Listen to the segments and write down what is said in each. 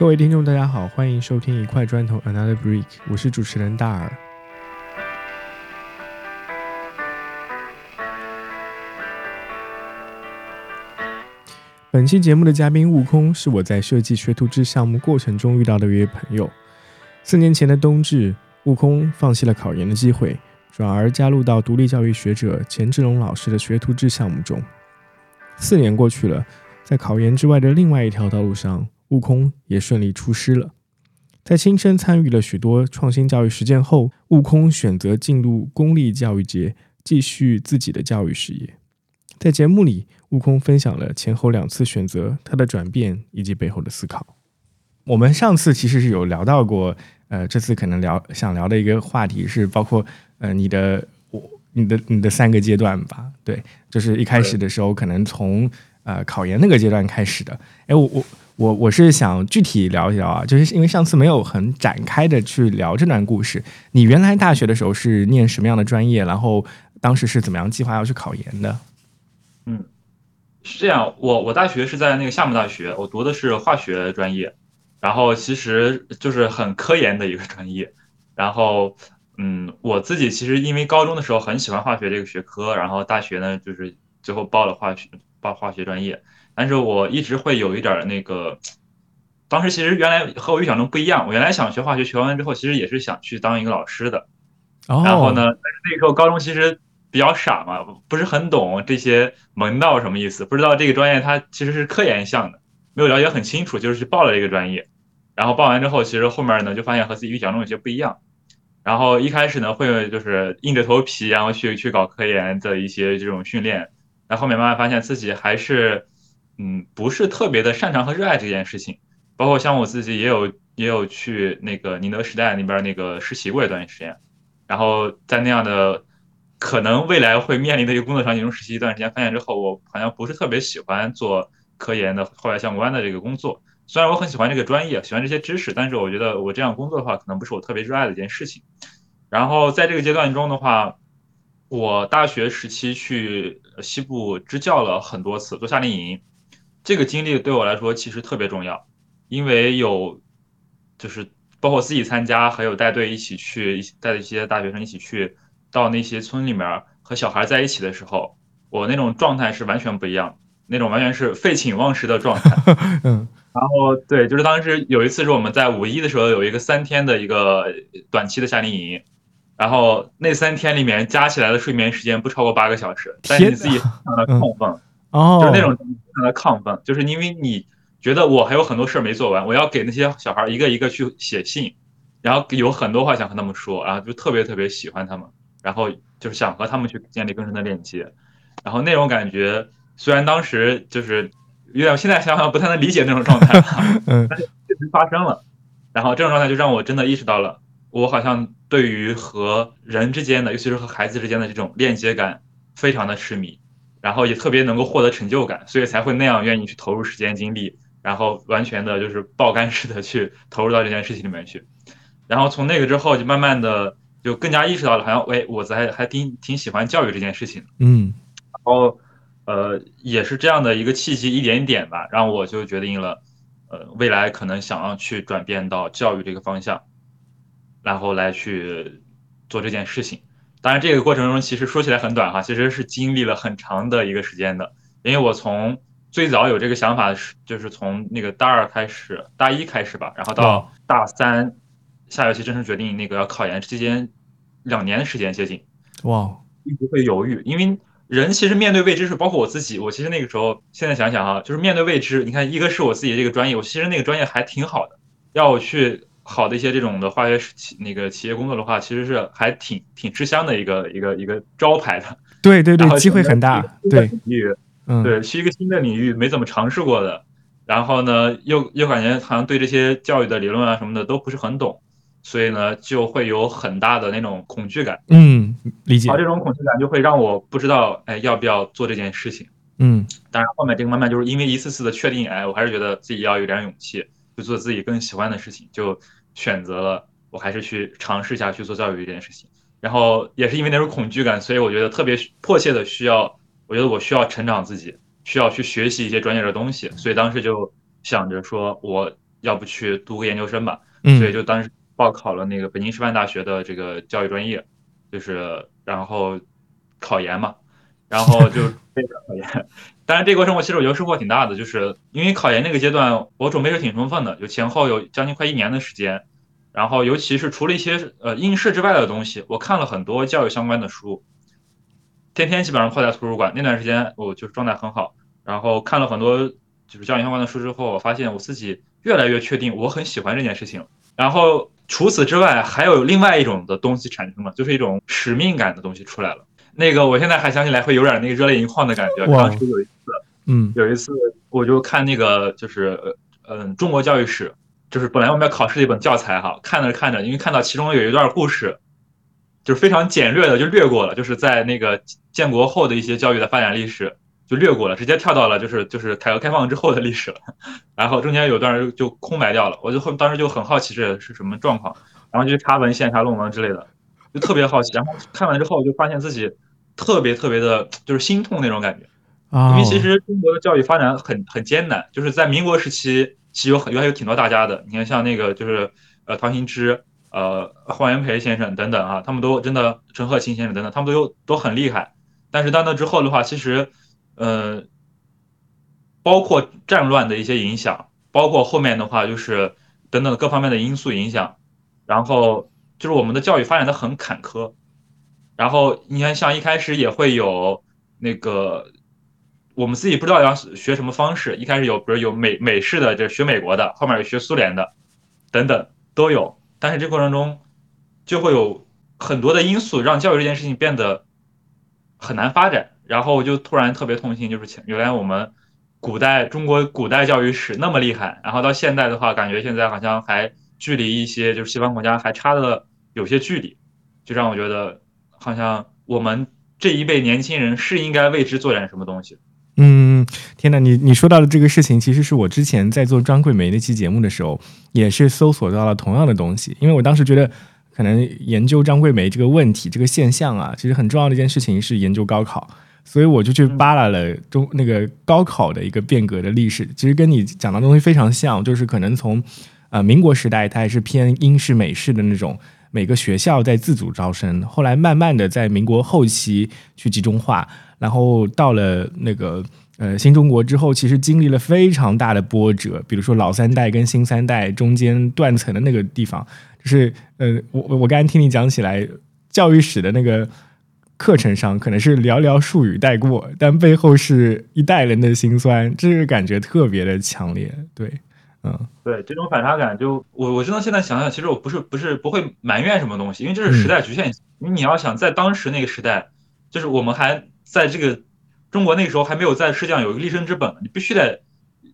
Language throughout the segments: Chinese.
各位听众，大家好，欢迎收听一块砖头 Another Brick，我是主持人大耳。本期节目的嘉宾悟空是我在设计学徒制项目过程中遇到的一位朋友。四年前的冬至，悟空放弃了考研的机会，转而加入到独立教育学者钱志龙老师的学徒制项目中。四年过去了，在考研之外的另外一条道路上，悟空也顺利出师了。在亲身参与了许多创新教育实践后，悟空选择进入公立教育界，继续自己的教育事业。在节目里，悟空分享了前后两次选择他的转变以及背后的思考。我们上次其实是有聊到过，呃，这次可能聊想聊的一个话题是包括呃你的我你的你的三个阶段吧？对，就是一开始的时候可能从呃考研那个阶段开始的。哎，我我我我是想具体聊一聊啊，就是因为上次没有很展开的去聊这段故事。你原来大学的时候是念什么样的专业？然后当时是怎么样计划要去考研的？嗯，是这样，我我大学是在那个厦门大学，我读的是化学专业，然后其实就是很科研的一个专业，然后嗯，我自己其实因为高中的时候很喜欢化学这个学科，然后大学呢就是最后报了化学报化学专业，但是我一直会有一点那个，当时其实原来和我预想中不一样，我原来想学化学，学完之后其实也是想去当一个老师的，然后呢，但是那个时候高中其实。比较傻嘛，不是很懂这些门道什么意思，不知道这个专业它其实是科研项的，没有了解很清楚，就是去报了这个专业。然后报完之后，其实后面呢就发现和自己预想中有些不一样。然后一开始呢会就是硬着头皮，然后去去搞科研的一些这种训练。然后后面慢慢发现自己还是嗯不是特别的擅长和热爱这件事情。包括像我自己也有也有去那个宁德时代那边那个实习过一段时间，然后在那样的。可能未来会面临的一个工作场景中实习一段时间，发现之后我好像不是特别喜欢做科研的后来相关的这个工作。虽然我很喜欢这个专业，喜欢这些知识，但是我觉得我这样工作的话，可能不是我特别热爱的一件事情。然后在这个阶段中的话，我大学时期去西部支教了很多次，做夏令营，这个经历对我来说其实特别重要，因为有就是包括自己参加，还有带队一起去带一些大学生一起去。到那些村里面和小孩在一起的时候，我那种状态是完全不一样，那种完全是废寝忘食的状态。嗯，然后对，就是当时有一次是我们在五一的时候有一个三天的一个短期的夏令营，然后那三天里面加起来的睡眠时间不超过八个小时，但是你自己非常的亢奋，哦，就是那种非常的亢奋，就是因为你觉得我还有很多事儿没做完，我要给那些小孩一个一个去写信，然后有很多话想和他们说，然后就特别特别喜欢他们。然后就是想和他们去建立更深的链接，然后那种感觉虽然当时就是有点，现在想想不太能理解那种状态，嗯，但是确实发生了。然后这种状态就让我真的意识到了，我好像对于和人之间的，尤其是和孩子之间的这种链接感非常的痴迷，然后也特别能够获得成就感，所以才会那样愿意去投入时间精力，然后完全的就是爆肝式的去投入到这件事情里面去。然后从那个之后就慢慢的。就更加意识到了，好像哎，我还还挺挺喜欢教育这件事情嗯，然后呃，也是这样的一个契机，一点点吧，让我就决定了，呃，未来可能想要去转变到教育这个方向，然后来去做这件事情。当然，这个过程中其实说起来很短哈，其实是经历了很长的一个时间的。因为我从最早有这个想法是，就是从那个大二开始，大一开始吧，然后到大三。下学期正式决定那个要考研期间，两年的时间接近，哇，一直会犹豫，因为人其实面对未知是包括我自己，我其实那个时候现在想想哈，就是面对未知，你看一个是我自己这个专业，我其实那个专业还挺好的，要我去好的一些这种的化学企那个企业工作的话，其实是还挺挺吃香的一个一个一个招牌的，对对对，机会很大，对，嗯，对，是一个新的领域没怎么尝试过的，然后呢，又又感觉好像对这些教育的理论啊什么的都不是很懂。所以呢，就会有很大的那种恐惧感。嗯，理解。而这种恐惧感就会让我不知道，哎，要不要做这件事情。嗯，当然后面这个慢慢就是因为一次次的确定，哎，我还是觉得自己要有点勇气，就做自己更喜欢的事情，就选择了我还是去尝试一下去做教育这件事情。然后也是因为那种恐惧感，所以我觉得特别迫切的需要，我觉得我需要成长自己，需要去学习一些专业的东西。所以当时就想着说，我要不去读个研究生吧，嗯，所以就当时报考了那个北京师范大学的这个教育专业，就是然后考研嘛，然后就备考研。但是这个过程我其实我觉得收获挺大的，就是因为考研那个阶段我准备是挺充分的，就前后有将近快一年的时间，然后尤其是除了一些呃应试之外的东西，我看了很多教育相关的书，天天基本上泡在图书馆。那段时间我就是状态很好，然后看了很多就是教育相关的书之后，我发现我自己越来越确定我很喜欢这件事情。然后除此之外，还有另外一种的东西产生了，就是一种使命感的东西出来了。那个我现在还想起来会有点那个热泪盈眶的感觉。哇当时有一次，嗯有一次我就看那个就是呃嗯中国教育史，就是本来我们要考试的一本教材哈，看着看着，因为看到其中有一段故事，就是非常简略的就略过了，就是在那个建国后的一些教育的发展历史就略过了，直接跳到了就是就是改革开放之后的历史了，然后中间有段就空白掉了，我就后当时就很好奇这是什么状况，然后就去查文献、查论文之类的，就特别好奇，然后看完之后就发现自己特别特别的就是心痛那种感觉。啊，因为其实中国的教育发展很很艰难，就是在民国时期，其实有很有还有挺多大家的。你看像那个就是呃唐行之、呃黄炎培先生等等啊，他们都真的陈鹤琴先生等等，他们都有都很厉害。但是到那之后的话，其实呃包括战乱的一些影响，包括后面的话就是等等各方面的因素影响，然后就是我们的教育发展的很坎坷。然后你看，像一开始也会有那个。我们自己不知道要学什么方式，一开始有，比如有美美式的，就学美国的，后面有学苏联的，等等都有。但是这过程中就会有很多的因素让教育这件事情变得很难发展。然后就突然特别痛心，就是原来我们古代中国古代教育史那么厉害，然后到现在的话，感觉现在好像还距离一些就是西方国家还差的有些距离，就让我觉得好像我们这一辈年轻人是应该为之做点什么东西。嗯，天呐，你你说到的这个事情，其实是我之前在做张桂梅那期节目的时候，也是搜索到了同样的东西。因为我当时觉得，可能研究张桂梅这个问题、这个现象啊，其实很重要的一件事情是研究高考，所以我就去扒拉了中那个高考的一个变革的历史。其实跟你讲的东西非常像，就是可能从呃民国时代，它还是偏英式、美式的那种。每个学校在自主招生，后来慢慢的在民国后期去集中化，然后到了那个呃新中国之后，其实经历了非常大的波折，比如说老三代跟新三代中间断层的那个地方，就是呃我我刚才听你讲起来，教育史的那个课程上可能是寥寥数语带过，但背后是一代人的辛酸，这个感觉特别的强烈，对。嗯，对，这种反差感就我我真的现在想想，其实我不是不是不会埋怨什么东西，因为这是时代局限性。因为你要想在当时那个时代，就是我们还在这个中国那个时候还没有在世界上有一个立身之本，你必须得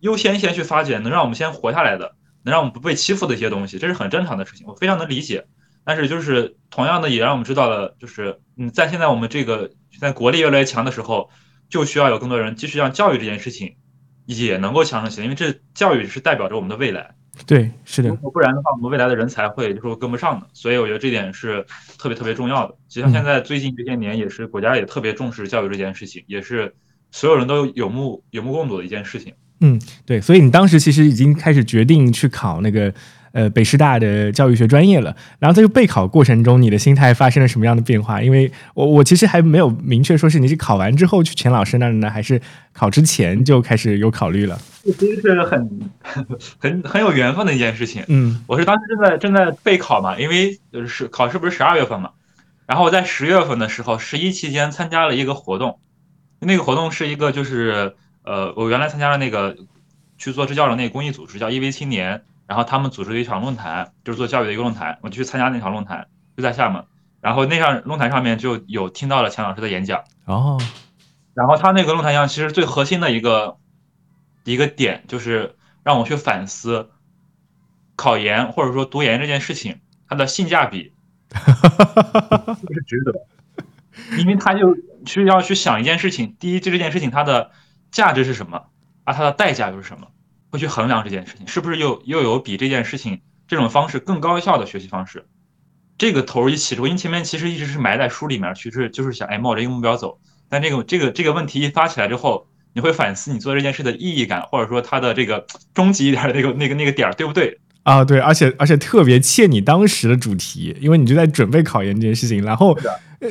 优先先去发掘能让我们先活下来的，能让我们不被欺负的一些东西，这是很正常的事情，我非常能理解。但是就是同样的，也让我们知道了，就是嗯，在现在我们这个在国力越来越强的时候，就需要有更多人继续让教育这件事情。也能够强盛起来，因为这教育是代表着我们的未来。对，是的。如果不然的话，我们未来的人才会就是跟不上的。所以我觉得这点是特别特别重要的。就像现在最近这些年，也是国家也特别重视教育这件事情，也是所有人都有目有目共睹的一件事情。嗯，对。所以你当时其实已经开始决定去考那个。呃，北师大的教育学专业了。然后在这备考过程中，你的心态发生了什么样的变化？因为我我其实还没有明确说是你是考完之后去钱老师那儿呢，还是考之前就开始有考虑了？这其实是很很很有缘分的一件事情。嗯，我是当时正在正在备考嘛，因为就是考试不是十二月份嘛，然后我在十月份的时候，十一期间参加了一个活动，那个活动是一个就是呃，我原来参加了那个去做支教的那个公益组织叫一 v 青年。然后他们组织了一场论坛，就是做教育的一个论坛，我就去参加那场论坛，就在厦门。然后那场论坛上面就有听到了钱老师的演讲。哦。然后他那个论坛上其实最核心的一个一个点，就是让我去反思考研或者说读研这件事情，它的性价比 是不是值得？因为他就需要去想一件事情，第一，就这件事情它的价值是什么，而它的代价又是什么？会去衡量这件事情是不是又又有比这件事情这种方式更高效的学习方式，这个头一起之后，因为前面其实一直是埋在书里面，其实就是想哎冒着一个目标走，但这个这个这个问题一发起来之后，你会反思你做这件事的意义感，或者说它的这个终极一点的那个那个那个点儿，对不对？啊，对，而且而且特别切你当时的主题，因为你就在准备考研这件事情，然后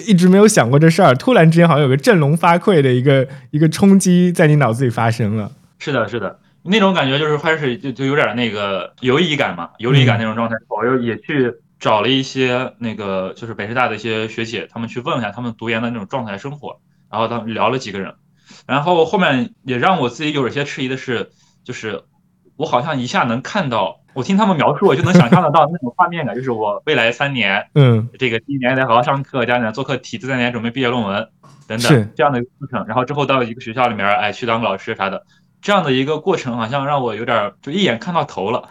一直没有想过这事儿，突然之间好像有个振聋发聩的一个一个冲击在你脑子里发生了。是的，是的，那种感觉就是开始就就有点那个游离感嘛，游离感那种状态。我又也去找了一些那个就是北师大的一些学姐，他们去问一下他们读研的那种状态生活，然后他们聊了几个人，然后后面也让我自己有一些迟疑的是，就是我好像一下能看到。我听他们描述，我就能想象得到那种画面感，就是我未来三年，嗯，这个第一年得好好上课，第二年做课题，第三年准备毕业论文，等等这样的一个过程。然后之后到一个学校里面，哎，去当个老师啥的，这样的一个过程，好像让我有点就一眼看到头了，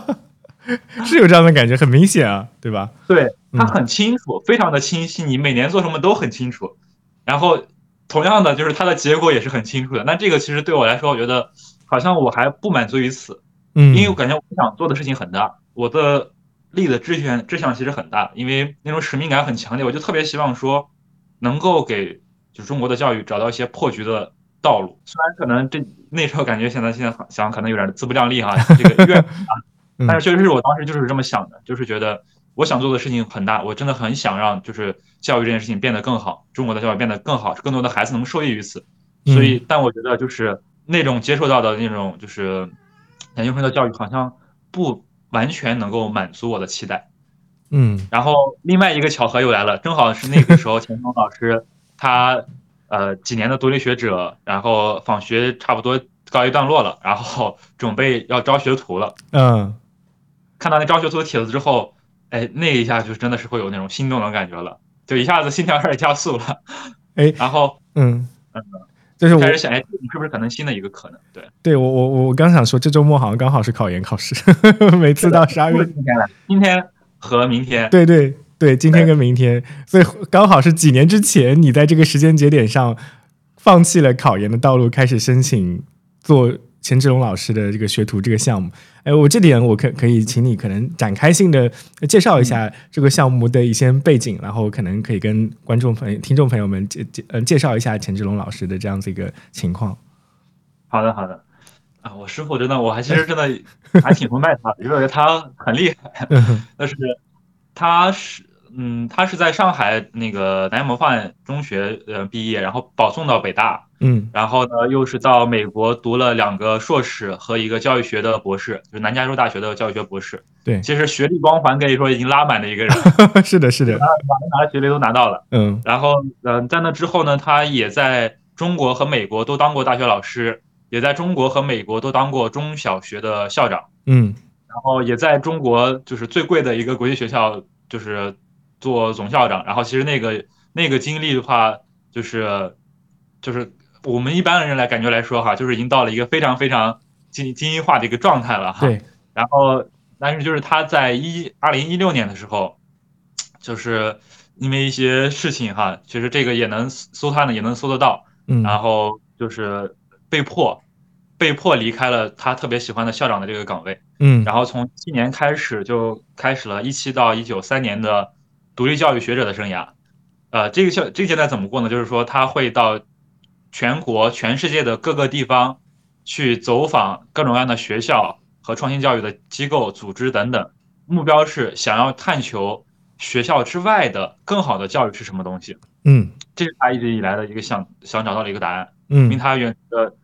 是有这样的感觉，很明显啊，对吧？对，他很清楚，非常的清晰，你每年做什么都很清楚。然后同样的，就是它的结果也是很清楚的。那这个其实对我来说，我觉得好像我还不满足于此。嗯，因为我感觉我想做的事情很大，我的立的志向志向其实很大，因为那种使命感很强烈，我就特别希望说，能够给就是中国的教育找到一些破局的道路。虽然可能这那时候感觉现在现在想可能有点自不量力哈，这个愿啊，但是确实是我当时就是这么想的，就是觉得我想做的事情很大，我真的很想让就是教育这件事情变得更好，中国的教育变得更好，更多的孩子能受益于此。所以，但我觉得就是那种接受到的那种就是。研究生的教育好像不完全能够满足我的期待，嗯，然后另外一个巧合又来了，正好是那个时候钱钟老师他呃几年的独立学者，然后访学差不多告一段落了，然后 准备要招学徒了，嗯，看到那招学徒的帖子之后，哎，那一下就真的是会有那种心动的感觉了，就一下子心跳开始加速了，哎，然后嗯嗯。就是我开始想，哎，是不是可能新的一个可能？对，对我我我刚想说，这周末好像刚好是考研考试，每次到十二月，今天今天和明天，对对对，今天跟明天，所以刚好是几年之前，你在这个时间节点上放弃了考研的道路，开始申请做。钱志龙老师的这个学徒这个项目，哎，我这点我可可以请你可能展开性的介绍一下这个项目的一些背景，然后可能可以跟观众朋友、听众朋友们介介嗯介绍一下钱志龙老师的这样子一个情况。好的，好的啊，我师傅真的，我还其实真的还挺崇拜他的，因为他很厉害，但是他是。嗯，他是在上海那个南洋模范中学呃毕业，然后保送到北大，嗯，然后呢又是到美国读了两个硕士和一个教育学的博士，就是南加州大学的教育学博士。对，其实学历光环可以说已经拉满的一个人。是的，是的，拿拿的学历都拿到了。嗯，然后嗯，在那之后呢，他也在中国和美国都当过大学老师，也在中国和美国都当过中小学的校长。嗯，然后也在中国就是最贵的一个国际学校就是。做总校长，然后其实那个那个经历的话，就是就是我们一般人来感觉来说哈，就是已经到了一个非常非常精精英化的一个状态了哈。对。然后，但是就是他在一二零一六年的时候，就是因为一些事情哈，其实这个也能搜他呢，也能搜得到。嗯。然后就是被迫被迫离开了他特别喜欢的校长的这个岗位。嗯。然后从今年开始就开始了一七到一九三年的。独立教育学者的生涯，呃，这个校这个阶段怎么过呢？就是说他会到全国、全世界的各个地方去走访各种各样的学校和创新教育的机构、组织等等，目标是想要探求学校之外的更好的教育是什么东西。嗯，这是他一直以来的一个想想找到的一个答案。嗯，因为他原呃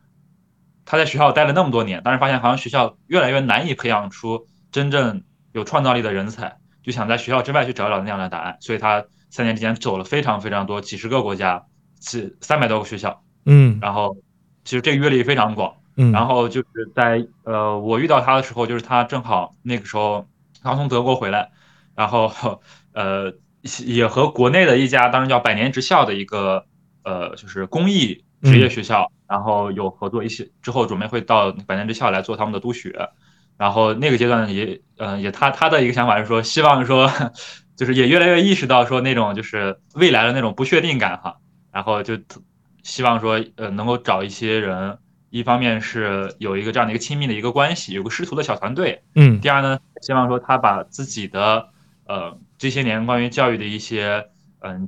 他在学校待了那么多年，但是发现好像学校越来越难以培养出真正有创造力的人才。就想在学校之外去找找那样的答案，所以他三年之间走了非常非常多几十个国家，是三百多个学校，嗯，然后其实这个阅历非常广，嗯，然后就是在呃我遇到他的时候，就是他正好那个时候刚从德国回来，然后呃也和国内的一家当时叫百年职校的一个呃就是公益职业学校，然后有合作一些，之后准备会到百年之校来做他们的督学。然后那个阶段也，嗯，也他他的一个想法是说，希望说，就是也越来越意识到说那种就是未来的那种不确定感哈，然后就希望说，呃，能够找一些人，一方面是有一个这样的一个亲密的一个关系，有个师徒的小团队，嗯，第二呢，希望说他把自己的，呃，这些年关于教育的一些，嗯，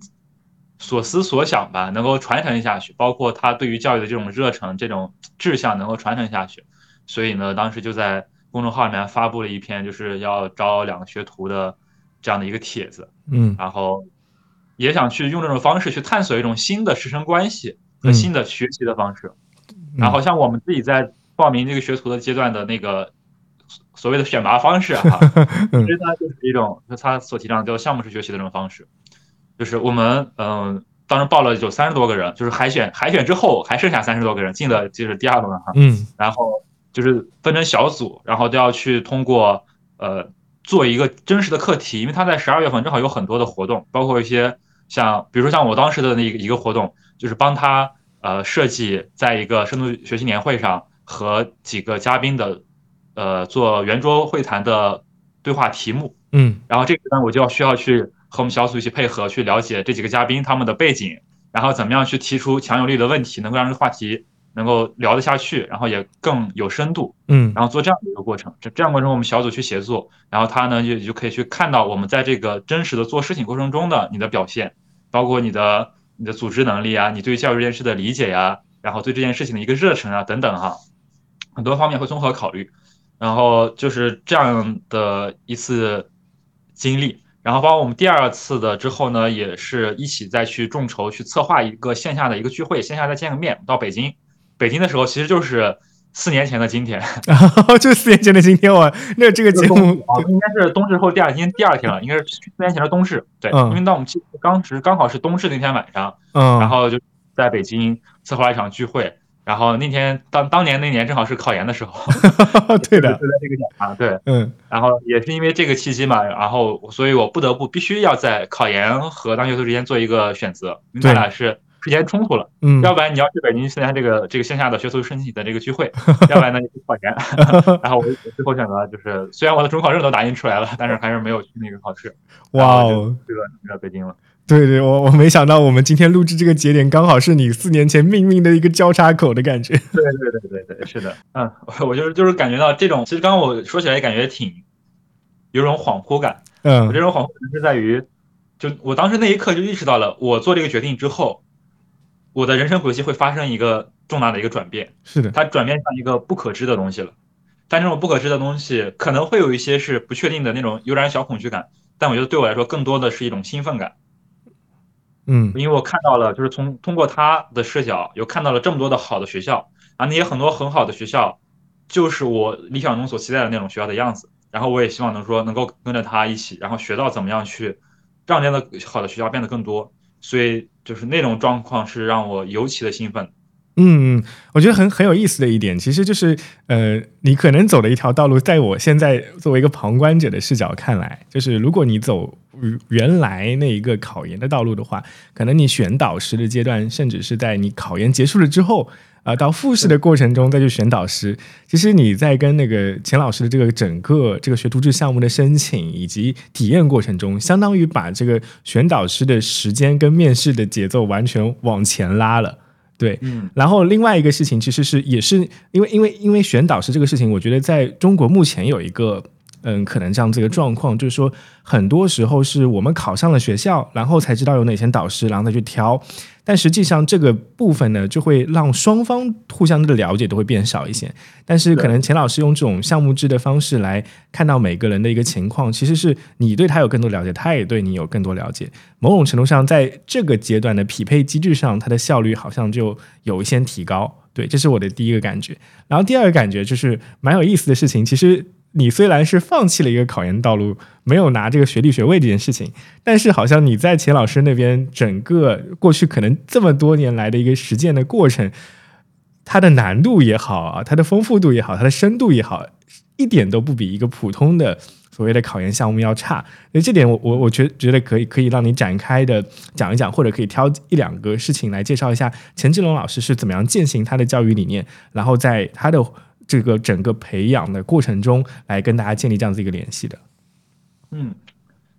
所思所想吧，能够传承下去，包括他对于教育的这种热忱、这种志向能够传承下去。所以呢，当时就在公众号里面发布了一篇就是要招两个学徒的这样的一个帖子，嗯然后也想去用这种方式去探索一种新的师生关系和新的学习的方式。然后像我们自己在报名这个学徒的阶段的那个所谓的选拔方式哈，其实它就是一种，就他所提倡的叫项目式学习的这种方式，就是我们嗯、当时报了有三十多个人，就是海选海选之后还剩下三十多个人进了就是第二轮哈，嗯。然后就是分成小组，然后都要去通过呃做一个真实的课题，因为他在十二月份正好有很多的活动，包括一些像比如说像我当时的那个一个活动，就是帮他呃设计在一个深度学习年会上和几个嘉宾的呃做圆桌会谈的对话题目，嗯。然后这个呢，我就要需要去和我们小组一起配合，去了解这几个嘉宾他们的背景，然后怎么样去提出强有力的问题，能够让这个话题能够聊得下去，然后也更有深度，嗯然后做这样的一个过程。这这样过程，我们小组去协作，然后他呢就就可以去看到我们在这个真实的做事情过程中的你的表现，包括你的你的组织能力啊，你对教育这件事的理解呀、然后对这件事情的一个热忱啊等等哈，很多方面会综合考虑。然后就是这样的一次经历，然后包括我们第二次的之后呢，也是一起再去众筹去策划一个线下的一个聚会，线下再见个面。到北京，北京的时候其实就是四年前的今天，就四年前的今天，我那这个节目啊，应该是冬至后第二天，第二天了，应该是四年前的冬至，对，嗯因为当我们记得当时刚好是冬至那天晚上，嗯，然后就在北京策划一场聚会。然后那天当当年那年正好是考研的时候，对的，就在这个点上，对，嗯。然后也是因为这个契机嘛，然后所以我不得不必须要在考研和当学徒之间做一个选择，因为俩是之间冲突了，嗯，要不然你要去北京参加这个这个线下的学徒申请的这个聚会，要不然呢就去考研，然后我我最后选择就是虽然我的准考证都打印出来了，但是还是没有去那个考试，哇哦，这个去了北京了。对对，我我没想到我们今天录制这个节点刚好是你四年前命运的一个交叉口的感觉。对对对对对，是的，嗯，我就是就是感觉到这种，其实刚刚我说起来也感觉挺有种恍惚感。嗯我嗯这种恍惚感是在于，就我当时那一刻就意识到了，我做这个决定之后，我的人生轨迹会发生一个重大的一个转变，是的，它转变成一个不可知的东西了。但这种不可知的东西可能会有一些是不确定的那种悠然小恐惧感，但我觉得对我来说更多的是一种兴奋感。嗯因为我看到了，就是从通过他的视角，又看到了这么多的好的学校，啊，那些很多很好的学校，就是我理想中所期待的那种学校的样子。然后我也希望能说能够跟着他一起，然后学到怎么样去让这样的好的学校变得更多。所以就是那种状况是让我尤其的兴奋。嗯，我觉得很很有意思的一点，其实就是呃，你可能走的一条道路，在我现在作为一个旁观者的视角看来，就是如果你走原来那一个考研的道路的话，可能你选导师的阶段，甚至是在你考研结束了之后。啊，到复试的过程中再去选导师，其实你在跟那个钱老师的这个整个这个学徒制项目的申请以及体验过程中，相当于把这个选导师的时间跟面试的节奏完全往前拉了。对，嗯然后另外一个事情其实是也是因为因为因为选导师这个事情，我觉得在中国目前有一个嗯可能这样子一个状况，就是说很多时候是我们考上了学校，然后才知道有哪些导师，然后再去挑。但实际上这个部分呢，就会让双方互相的了解都会变少一些。但是可能钱老师用这种项目制的方式来看到每个人的一个情况，其实是你对他有更多了解，他也对你有更多了解。某种程度上，在这个阶段的匹配机制上，它的效率好像就有一些提高。对，这是我的第一个感觉。然后第二个感觉就是蛮有意思的事情，其实你虽然是放弃了一个考研道路，没有拿这个学历学位这件事情，但是好像你在钱老师那边整个过去可能这么多年来的一个实践的过程，它的难度也好啊，它的丰富度也好，它的深度也好，一点都不比一个普通的所谓的考研项目要差。所以这点我我我觉觉得可以可以让你展开的讲一讲，或者可以挑一两个事情来介绍一下钱志龙老师是怎么样践行他的教育理念，然后在他的这个整个培养的过程中来跟大家建立这样子一个联系的。嗯，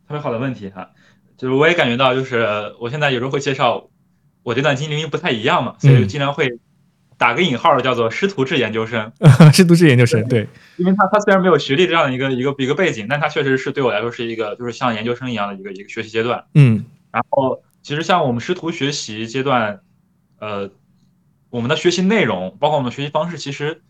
特别好的问题哈，就是我也感觉到，就是我现在有时候会介绍我这段经历，因为不太一样嘛，所以就经常会打个引号的叫做师徒制研究生。师徒制研究生，对，因为他他虽然没有学历这样的一个一个一个背景，但他确实是对我来说是一个就是像研究生一样的一个一个学习阶段。嗯然后其实像我们师徒学习阶段，呃，我们的学习内容，包括我们的学习方式，其实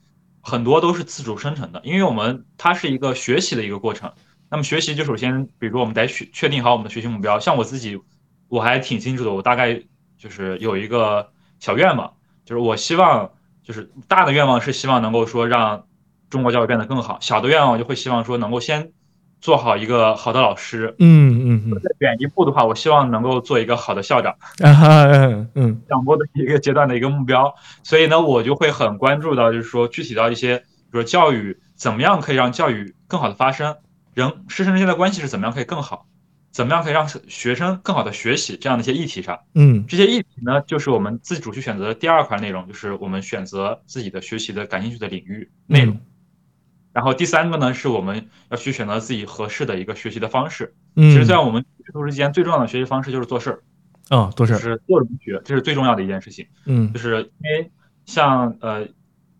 很多都是自主生成的，因为我们它是一个学习的一个过程。那么学习就首先，比如说我们得确确定好我们的学习目标。像我自己，我还挺清楚的，我大概就是有一个小愿望，就是我希望，就是大的愿望是希望能够说让中国教育变得更好，小的愿望就会希望说能够先做好一个好的老师。嗯嗯嗯。再远一步的话，我希望能够做一个好的校长。啊哈嗯嗯。讲过的一个阶段的一个目标，所以呢，我就会很关注到，就是说具体到一些，比如教育怎么样可以让教育更好的发生。人师生之间的关系是怎么样可以更好？怎么样可以让学生更好的学习？这样的一些议题上，嗯，这些议题呢，就是我们自主去选择的第二块内容，就是我们选择自己的学习的感兴趣的领域内容。然后第三个呢，是我们要去选择自己合适的一个学习的方式。嗯，其实，在我们师徒之间最重要的学习方式就是做事儿。啊，做事儿是做中学，这是最重要的一件事情。嗯，就是因为像呃，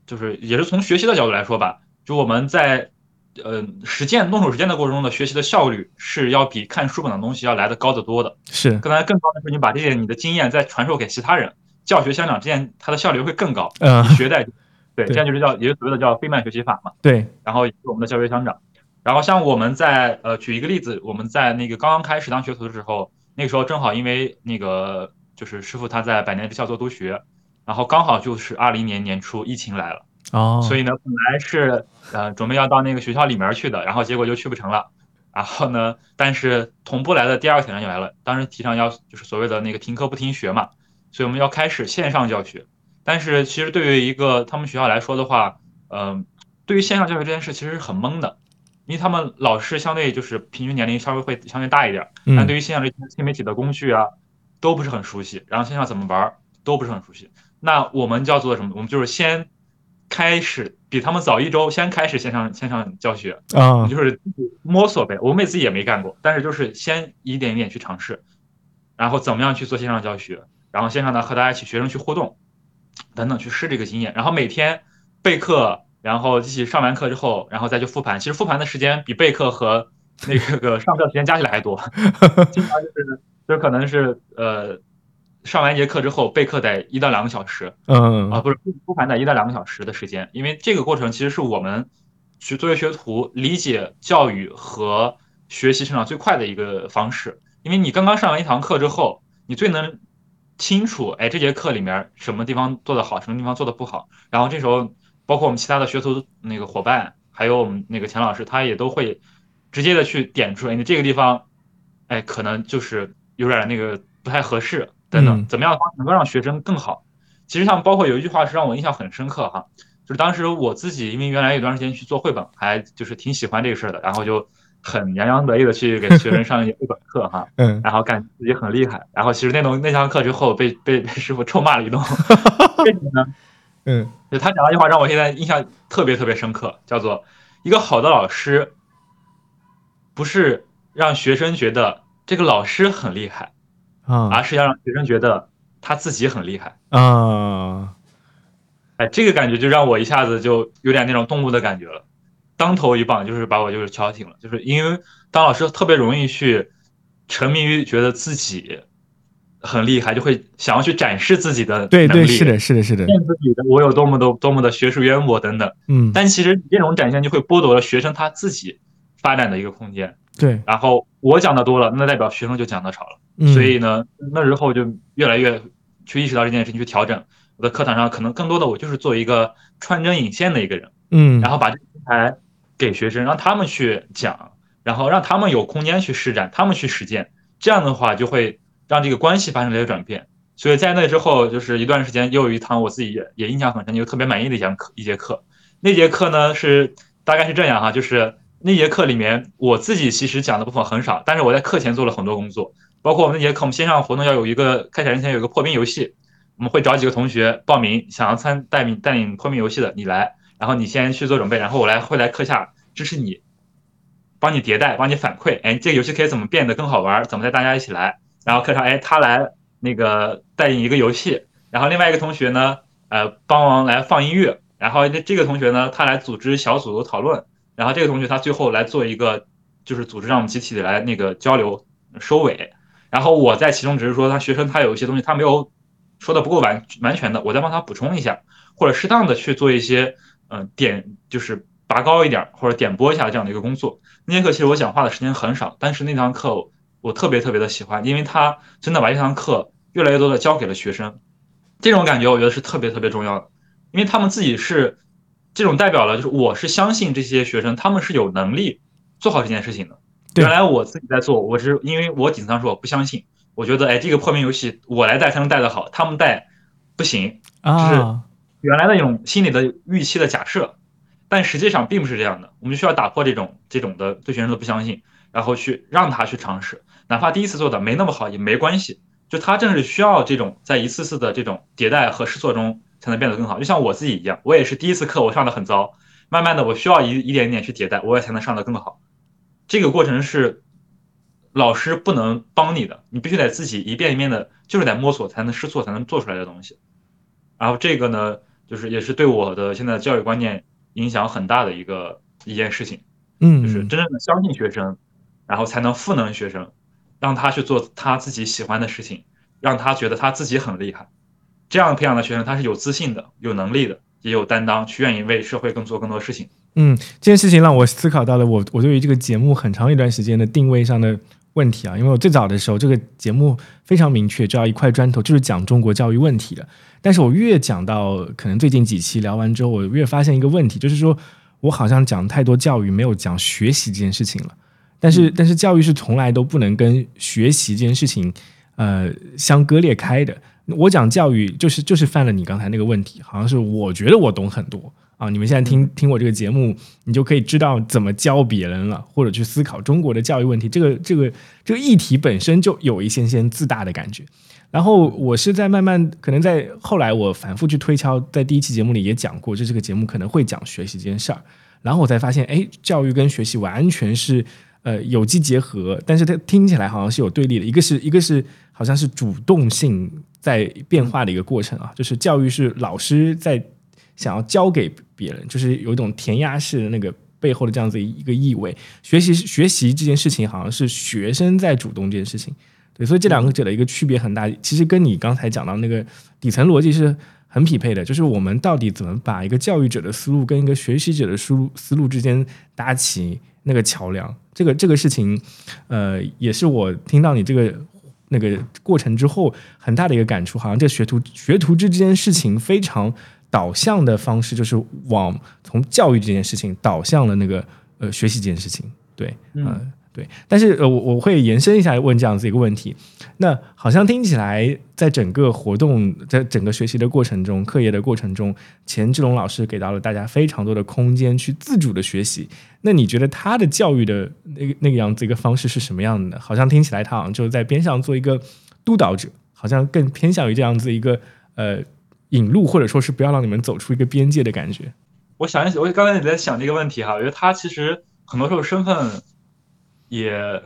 就是也是从学习的角度来说吧，就我们在。呃，实践动手实践的过程中的学习的效率是要比看书本的东西要来的高得多的。是，刚才更高的是你把这些你的经验再传授给其他人，教学相长，这样它的效率会更高。嗯，学代，对，这样就是叫，也是所谓的叫费曼学习法嘛。对，然后我们的教学相长。然后像我们在呃，举一个例子，我们在那个刚刚开始当学徒的时候，那个时候正好因为那个就是师傅他在百年之校做督学，然后刚好就是二零年年初疫情来了。哦，所以呢，本来是呃准备要到那个学校里面去的，然后结果就去不成了。然后呢，但是同步来的第二个挑战就来了，当时提倡要就是所谓的那个停课不停学嘛，所以我们要开始线上教学。但是其实对于一个他们学校来说的话，嗯，对于线上教学这件事其实是很懵的，因为他们老师相对就是平均年龄稍微会相对大一点，但对于线上这些新媒体的工具啊都不是很熟悉，然后线上怎么玩都不是很熟悉。那我们就要做的什么？我们就是先。开始比他们早一周，先开始线上线上教学啊，就是摸索呗。我们自己也没干过，但是就是先一点一点去尝试，然后怎么样去做线上教学，然后线上呢和大家一起学生去互动，等等去试这个经验。然后每天备课，然后一起上完课之后，然后再去复盘。其实复盘的时间比备课和那个 上课时间加起来还多，经常就是就可能是呃。上完一节课之后备课得一到两个小时，嗯啊不是复盘得一到两个小时的时间，因为这个过程其实是我们去作为学徒理解教育和学习成长最快的一个方式。因为你刚刚上完一堂课之后，你最能清楚，哎这节课里面什么地方做的好，什么地方做的不好。然后这时候包括我们其他的学徒那个伙伴，还有我们那个钱老师，他也都会直接的去点出，哎你这个地方，哎可能就是有点那个不太合适。等等，怎么样能够让学生更好？其实像包括有一句话是让我印象很深刻哈，就是当时我自己因为原来有段时间去做绘本，还就是挺喜欢这个事儿的，然后就很洋洋得意的去给学生上一本课哈，嗯，然后感觉自己很厉害，然后其实那种那堂课之后被被被师傅臭骂了一顿，为什么呢？嗯，就他讲了一句话让我现在印象特别特别深刻，叫做一个好的老师不是让学生觉得这个老师很厉害。啊，而是要让学生觉得他自己很厉害啊！哎，这个感觉就让我一下子就有点那种动物的感觉了，当头一棒就是把我就是敲醒了，就是因为当老师特别容易去沉迷于觉得自己很厉害，就会想要去展示自己的对对是的是的是的，见自己的我有多么多多么的学术渊博等等，嗯，但其实这种展现就会剥夺了学生他自己发展的一个空间，对，然后我讲的多了，那代表学生就讲的少了。所以呢，那之后就越来越去意识到这件事情，去调整我的课堂上，可能更多的我就是做一个穿针引线的一个人，嗯，然后把这个平台给学生，让他们去讲，然后让他们有空间去施展，他们去实践，这样的话就会让这个关系发生了一个转变。所以在那之后，就是一段时间，又有一堂我自己也也印象很深，又特别满意的一节课，一节课。那节课呢是大概是这样哈，就是那节课里面我自己其实讲的部分很少，但是我在课前做了很多工作。包括我们那节课，我们线上活动要有一个开始之前有一个破冰游戏，我们会找几个同学报名，想要参带领带领破冰游戏的，你来，然后你先去做准备，然后我来会来课下支持你，帮你迭代，帮你反馈，哎，这个游戏可以怎么变得更好玩，怎么带大家一起来，然后课上，哎，他来那个带领一个游戏，然后另外一个同学呢，呃，帮忙来放音乐，然后这这个同学呢，他来组织小组讨论，然后这个同学他最后来做一个就是组织让我们集体来那个交流收尾。然后我在其中只是说他学生他有一些东西他没有说的不够完完全的，我再帮他补充一下，或者适当的去做一些嗯点就是拔高一点或者点拨一下这样的一个工作。那节课其实我讲话的时间很少，但是那堂课我特别特别的喜欢，因为他真的把这堂课越来越多的教给了学生，这种感觉我觉得是特别特别重要的，因为他们自己是这种代表了，就是我是相信这些学生他们是有能力做好这件事情的。原来我自己在做，我是因为我顶上说我不相信，我觉得哎这个破冰游戏我来带才能带得好，他们带不行，就是原来那种心理的预期的假设。但实际上并不是这样的，我们需要打破这种这种的对学生的不相信，然后去让他去尝试，哪怕第一次做的没那么好也没关系，就他正是需要这种在一次次的这种迭代和试错中才能变得更好。就像我自己一样，我也是第一次课我上的很糟，慢慢的我需要一一点一点去迭代，我也才能上的更好。这个过程是老师不能帮你的，你必须得自己一遍一遍的，就是得摸索才能试错才能做出来的东西。然后这个呢，就是也是对我的现在教育观念。影响很大的一个一件事情，嗯，就是真正的相信学生，然后才能赋能学生，让他去做他自己喜欢的事情，让他觉得他自己很厉害。这样培养的学生，他是有自信的，有能力的，也有担当，去愿意为社会更做更多事情。嗯，这件事情让我思考到了我我对于这个节目很长一段时间的定位上的问题啊，因为我最早的时候这个节目非常明确，就要一块砖头，就是讲中国教育问题的。但是我越讲到可能最近几期聊完之后，我越发现一个问题，就是说我好像讲太多教育，没有讲学习这件事情了。但是，但是教育是从来都不能跟学习这件事情呃相割裂开的。我讲教育，就是就是犯了你刚才那个问题，好像是我觉得我懂很多啊。你们现在听听我这个节目，你就可以知道怎么教别人了，或者去思考中国的教育问题。这个这个这个议题本身就有一些些自大的感觉。然后我是在慢慢，可能在后来我反复去推敲，在第一期节目里也讲过，就这个节目可能会讲学习这件事儿。然后我才发现，哎，教育跟学习完全是呃有机结合，但是它听起来好像是有对立的。一个是一个是好像是主动性在变化的一个过程啊，就是教育是老师在想要教给别人，就是有一种填鸭式的那个背后的这样子一个意味。学习学习这件事情好像是学生在主动这件事情。对，所以这两个者的一个区别很大，其实跟你刚才讲到那个底层逻辑是很匹配的，就是我们到底怎么把一个教育者的思路跟一个学习者的思路思路之间搭起那个桥梁，这个这个事情，呃，也是我听到你这个那个过程之后很大的一个感触，好像这学徒学徒制这件事情非常导向的方式，就是往从教育这件事情导向了那个呃学习这件事情，对，嗯。对，但是呃，我我会延伸一下问这样子一个问题，那好像听起来，在整个活动，在整个学习的过程中，课业的过程中，钱志龙老师给到了大家非常多的空间去自主的学习。那你觉得他的教育的那个那个样子一个方式是什么样的呢？好像听起来他好像就在边上做一个督导者，好像更偏向于这样子一个呃引路，或者说是不要让你们走出一个边界的感觉。我想一想，我刚才也在想这个问题哈，我觉得他其实很多时候身份。也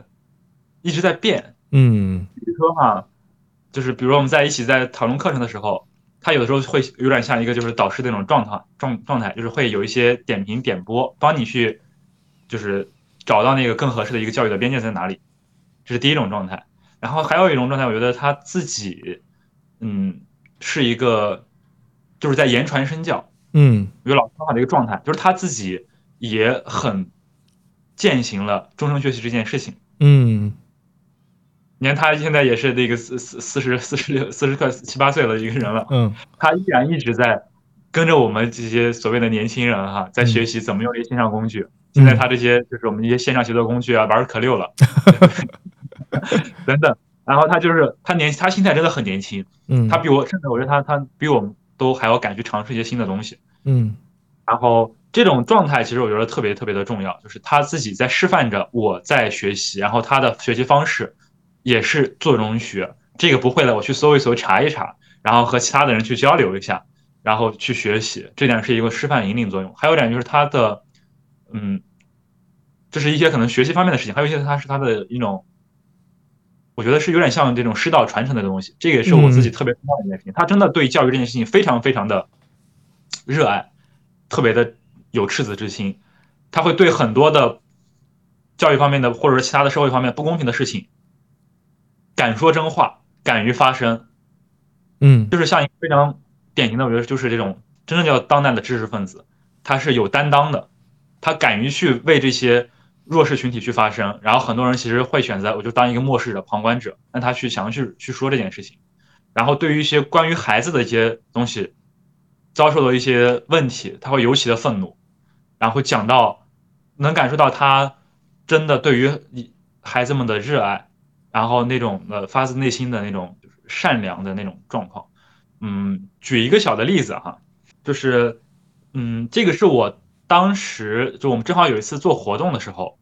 一直在变，嗯，比如说哈，就是比如我们在一起在讨论课程的时候，他有的时候会有点像一个就是导师那种状态状状态，就是会有一些点评点拨，帮你去就是找到那个更合适的一个教育的边界在哪里，这是第一种状态。然后还有一种状态，我觉得他自己，嗯，是一个就是在言传身教，嗯，有老师方法的一个状态，就是他自己也很。践行了终生学习这件事情。嗯，你看他现在也是那个四四四十四十六四十快七八岁了一个人了。嗯，他依然一直在跟着我们这些所谓的年轻人哈，在学习怎么用这些线上工具。现在他这些就是我们一些线上协作工具啊，玩的可溜了。等等，然后他就是他年他心态真的很年轻。嗯，他比我甚至我觉得他他比我们都还要敢去尝试一些新的东西。嗯，然后。这种状态其实我觉得特别特别的重要，就是他自己在示范着我在学习，然后他的学习方式也是做中学。这个不会的，我去搜一搜查一查，然后和其他的人去交流一下，然后去学习。这点是一个示范引领作用。还有一点就是他的，嗯，这是一些可能学习方面的事情，还有一些他是他的一种，我觉得是有点像这种师道传承的东西。这个也是我自己特别重要的一件事情。他真的对教育这件事情非常非常的热爱，特别的。有赤子之心，他会对很多的教育方面的，或者是其他的社会方面不公平的事情，敢说真话，敢于发声，嗯就是像一个非常典型的，我觉得就是这种真正叫当代的知识分子，他是有担当的，他敢于去为这些弱势群体去发声。然后很多人其实会选择我就当一个漠视者、旁观者，让他去想要去去说这件事情。然后对于一些关于孩子的一些东西遭受的一些问题，他会尤其的愤怒，然后讲到能感受到他真的对于孩子们的热爱，然后那种呃发自内心的那种善良的那种状况。嗯，举一个小的例子哈，就是嗯，这个是我当时就我们正好有一次做活动的时候，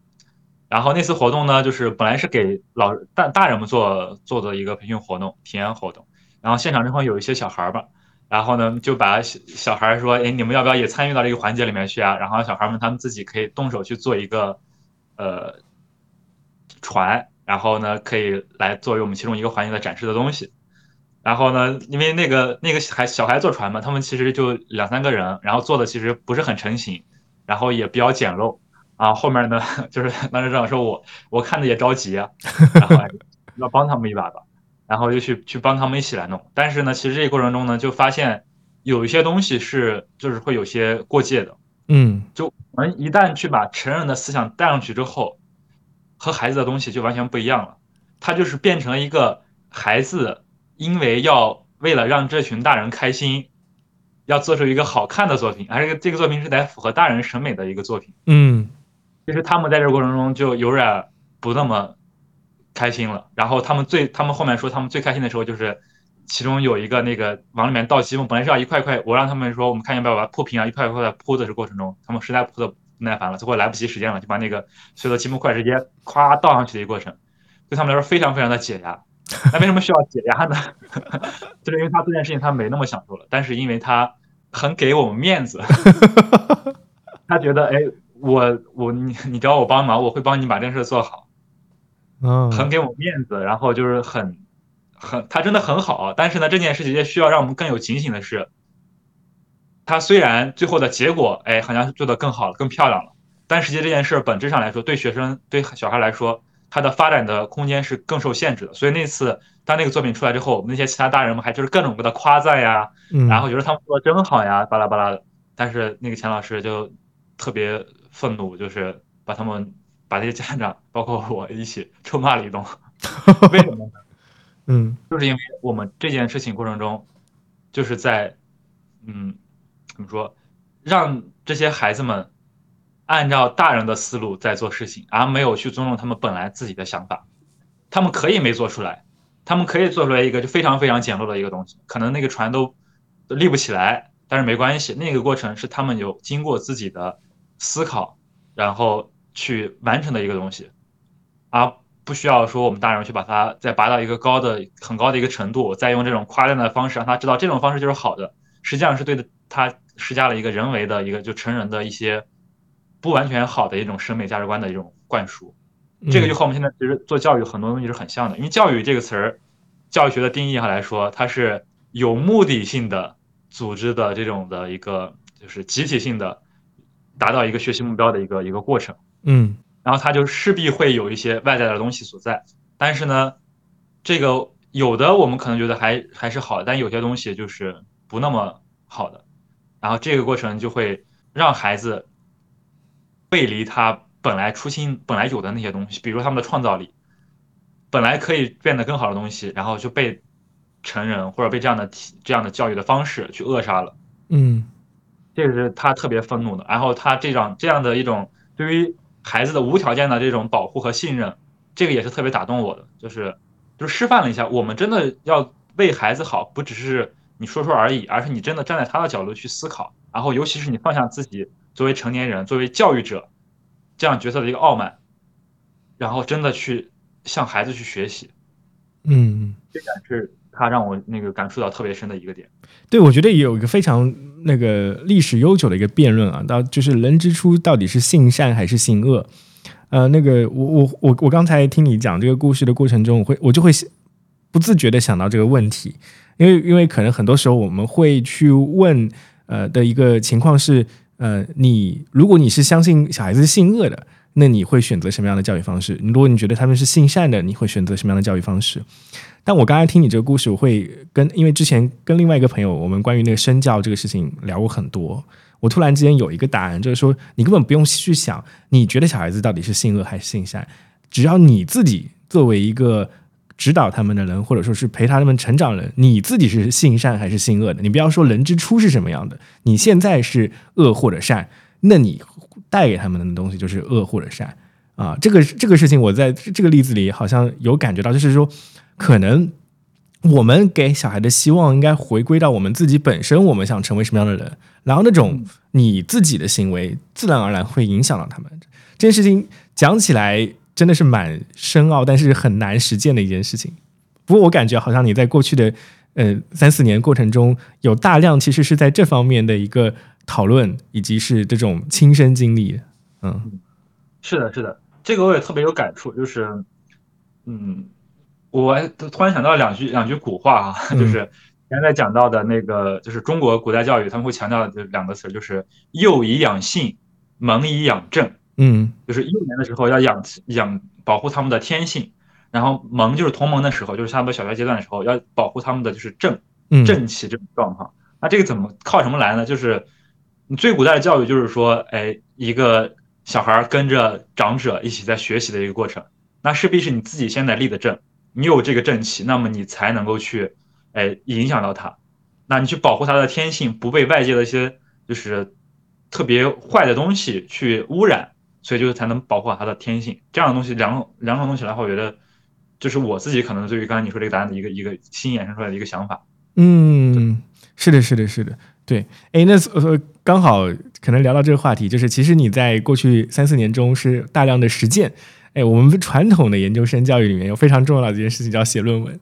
然后那次活动呢，就是本来是给老大大人们做做的一个培训活动、体验活动，然后现场正好有一些小孩儿吧，然后呢就把小小孩说，哎，你们要不要也参与到这个环节里面去啊？然后小孩们他们自己可以动手去做一个呃船，然后呢可以来作为我们其中一个环节的展示的东西。然后呢，因为那个那个孩小孩坐船嘛，他们其实就两三个人，然后做的其实不是很成型，然后也比较简陋啊。后面呢，就是当时这样说我我看着也着急啊，然后要帮他们一把吧，然后就去去帮他们一起来弄。但是呢，其实这个过程中呢，就发现有一些东西是就是会有些过界的。嗯，就我们一旦去把成人的思想带上去之后，和孩子的东西就完全不一样了。它就是变成了一个孩子。因为要为了让这群大人开心，要做出一个好看的作品，而这个这个作品是得符合大人审美的一个作品。嗯，其实他们在这个过程中就有点不那么开心了。然后他们最，他们后面说他们最开心的时候就是其中有一个那个往里面倒积木，本来是要一块块，我让他们说我们看要不要把它铺平啊，一块一块的铺的这过程中，他们实在铺的不耐烦了，最后来不及时间了，就把那个所有的积木块直接咵倒上去的一个过程，对他们来说非常非常的解压。那为什么需要解压呢？就是因为他这件事情他没那么享受了，但是因为他很给我们面子，他觉得哎，我我你你找我帮忙，我会帮你把这件事做好，嗯，很给我面子，然后就是很很他真的很好，但是呢，这件事情也需要让我们更有警醒的是，他虽然最后的结果哎好像做得更好了、更漂亮了，但实际这件事本质上来说，对学生对小孩来说。他的发展的空间是更受限制的，所以那次当那个作品出来之后，我们那些其他大人们还就是各种各的夸赞呀，然后觉得他们做的真好呀，巴拉巴拉的。但是那个钱老师就特别愤怒，就是把他们把这些家长，包括我一起臭骂了一顿。为什么呢？嗯，就是因为我们这件事情过程中，就是在嗯怎么说，让这些孩子们。按照大人的思路在做事情，而没有去尊重他们本来自己的想法。他们可以没做出来，他们可以做出来一个就非常非常简陋的一个东西，可能那个船都立不起来，但是没关系，那个过程是他们有经过自己的思考，然后去完成的一个东西，而不需要说我们大人去把它再拔到一个高的很高的一个程度，再用这种夸赞的方式让他知道这种方式就是好的，实际上是对他施加了一个人为的一个就成人的一些。不完全好的一种审美价值观的一种灌输，这个就和我们现在其实做教育很多东西是很像的。因为教育这个词儿，教育学的定义上来说，它是有目的性的组织的这种的一个，就是集体性的达到一个学习目标的一个一个过程。嗯，然后它就势必会有一些外在的东西所在。但是呢，这个有的我们可能觉得还还是好的，但有些东西就是不那么好的。然后这个过程就会让孩子。背离他本来初心本来有的那些东西，比如他们的创造力，本来可以变得更好的东西，然后就被成人或者被这样的这样的教育的方式去扼杀了。嗯，这个是他特别愤怒的。然后他这样这样的一种对于孩子的无条件的这种保护和信任，这个也是特别打动我的。就是就是示范了一下，我们真的要为孩子好，不只是你说说而已，而是你真的站在他的角度去思考，然后尤其是你放下自己。作为成年人，作为教育者，这样角色的一个傲慢，然后真的去向孩子去学习，嗯，这点是他让我那个感触到特别深的一个点。对，我觉得也有一个非常那个历史悠久的一个辩论啊，到就是人之初到底是性善还是性恶？呃，那个我我我我刚才听你讲这个故事的过程中，我会我就会不自觉的想到这个问题，因为因为可能很多时候我们会去问呃的一个情况是。呃，你如果你是相信小孩子性恶的，那你会选择什么样的教育方式？如果你觉得他们是性善的，你会选择什么样的教育方式？但我刚才听你这个故事，我会跟因为之前跟另外一个朋友，我们关于那个身教这个事情聊过很多。我突然之间有一个答案，就是说你根本不用去想，你觉得小孩子到底是性恶还是性善，只要你自己作为一个指导他们的人，或者说是陪他们成长人，你自己是性善还是性恶的？你不要说人之初是什么样的，你现在是恶或者善，那你带给他们的东西就是恶或者善啊。这个这个事情，我在这个例子里好像有感觉到，就是说可能。我们给小孩的希望应该回归到我们自己本身，我们想成为什么样的人，然后那种你自己的行为自然而然会影响到他们。这件事情讲起来真的是蛮深奥，但是很难实践的一件事情。不过我感觉好像你在过去的呃三四年过程中，有大量其实是在这方面的一个讨论，以及是这种亲身经历。嗯，是的，是的，这个我也特别有感触，就是嗯。我突然想到两句两句古话啊，就是刚才讲到的那个，就是中国古代教育他们会强调的两个词，就是幼以养性，蒙以养正。嗯，就是幼年的时候要养养保护他们的天性，然后萌就是同盟的时候，就是差不多小学阶段的时候要保护他们的就是正正气这种状况。那这个怎么靠什么来呢？就是你最古代的教育就是说，哎，一个小孩跟着长者一起在学习的一个过程，那势必是你自己先得立的正。你有这个正气，那么你才能够去，哎，影响到他。那你去保护他的天性，不被外界的一些就是特别坏的东西去污染，所以就是才能保护好他的天性。这样的东西，两种两种东西来，我觉得就是我自己可能对于刚才你说这个答案的一个一个新衍生出来的一个想法。嗯，是的，是的，是的，对。哎，那呃，刚好可能聊到这个话题，就是其实你在过去三四年中是大量的实践。哎，我们传统的研究生教育里面有非常重要的一件事情叫写论文。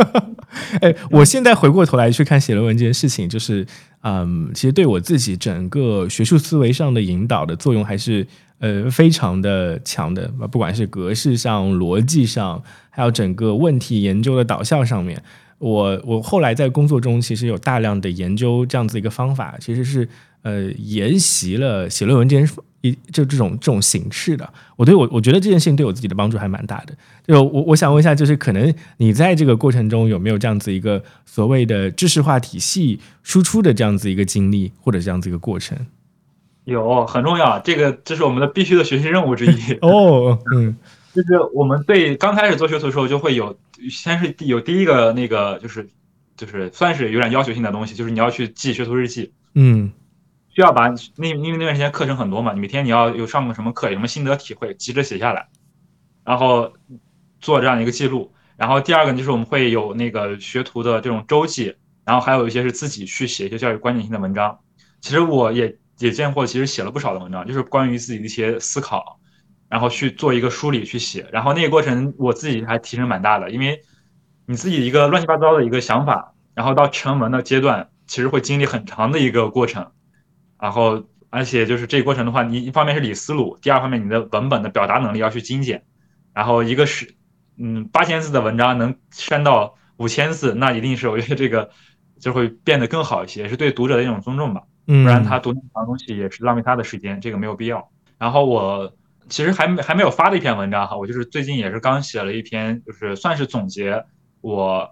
哎，我现在回过头来去看写论文这件事情，就是嗯，其实对我自己整个学术思维上的引导的作用还是呃非常的强的。不管是格式上、逻辑上，还有整个问题研究的导向上面，我我后来在工作中其实有大量的研究这样子一个方法，其实是呃沿袭了写论文这件事。一就这种这种形式的，我对我我觉得这件事情对我自己的帮助还蛮大的。就我我想问一下，就是可能你在这个过程中有没有这样子一个所谓的知识化体系输出的这样子一个经历，或者这样子一个过程？有很重要，这个这是我们的必须的学习任务之一。哦，嗯，就是我们对刚开始做学徒的时候，就会有先是有第一个那个就是就是算是有点要求性的东西，就是你要去记学徒日记。嗯。需要把那因为那段时间课程很多嘛，每天你要有上过什么课，有什么心得体会，急着写下来，然后做这样一个记录。然后第二个就是我们会有那个学徒的这种周记，然后还有一些是自己去写一些教育观点性的文章。其实我也也见过，其实写了不少的文章，就是关于自己的一些思考，然后去做一个梳理去写。然后那个过程我自己还提升蛮大的，因为你自己一个乱七八糟的一个想法，然后到成文的阶段，其实会经历很长的一个过程。然后，而且就是这个过程的话，你一方面是理思路，第二方面你的文本的表达能力要去精简。然后一个是，嗯，八千字的文章能删到五千字，那一定是我觉得这个就会变得更好一些，是对读者的一种尊重吧。不然他读那么长东西也是浪费他的时间，这个没有必要。然后我其实还没还没有发的一篇文章哈，我就是最近也是刚写了一篇，就是算是总结我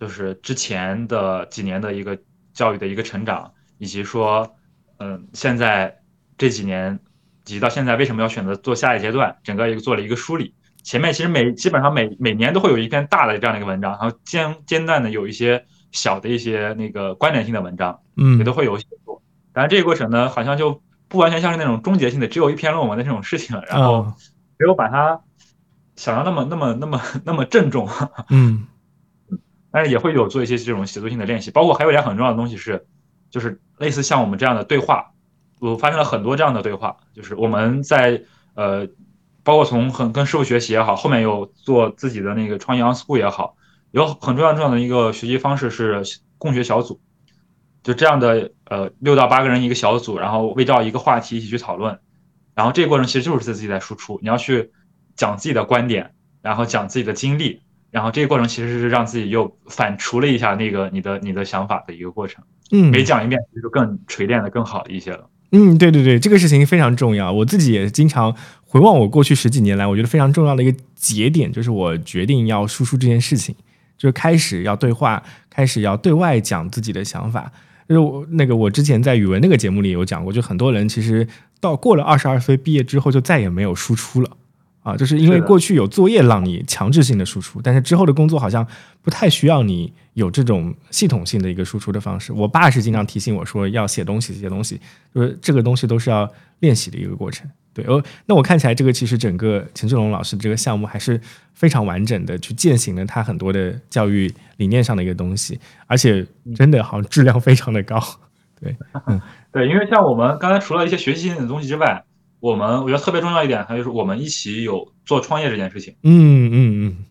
就是之前的几年的一个教育的一个成长，以及说。嗯，现在这几年，以及到现在为什么要选择做下一阶段，整个一个做了一个梳理。前面其实每基本上每每年都会有一篇大的这样的一个文章，然后间间断的有一些小的一些那个关联性的文章，嗯，也都会有写作。但是这个过程呢，好像就不完全像是那种终结性的，只有一篇论文的这种事情了。然后没有把它想要那么那么那么那么郑重，嗯，但是也会有做一些这种写作性的练习，包括还有一点很重要的东西是。就是类似像我们这样的对话，我发生了很多这样的对话。就是我们在呃，包括从很跟师傅学习也好，后面有做自己的那个创业 on school 也好，有很重要重要的一个学习方式是共学小组，就这样的呃六到八个人一个小组，然后围绕一个话题一起去讨论，然后这个过程其实就是自己在输出，你要去讲自己的观点，然后讲自己的经历，然后这个过程其实是让自己又反刍了一下那个你的你的想法的一个过程。嗯，每讲一遍就更锤炼的更好一些了。嗯，对对对，这个事情非常重要。我自己也经常回望我过去十几年来，我觉得非常重要的一个节点，就是我决定要输出这件事情，就是开始要对话，开始要对外讲自己的想法。就是我那个我之前在语文那个节目里有讲过，就很多人其实到过了二十二岁毕业之后，就再也没有输出了。啊，就是因为过去有作业让你强制性的输出，但是之后的工作好像不太需要你有这种系统性的一个输出的方式。我爸是经常提醒我说要写东西，写东西，就是这个东西都是要练习的一个过程。对，哦，那我看起来这个其实整个秦志龙老师这个项目还是非常完整的，去践行了他很多的教育理念上的一个东西，而且真的好像质量非常的高。对，嗯，对，因为像我们刚才除了一些学习性的东西之外。我们我觉得特别重要一点，还就是我们一起有做创业这件事情。嗯嗯嗯。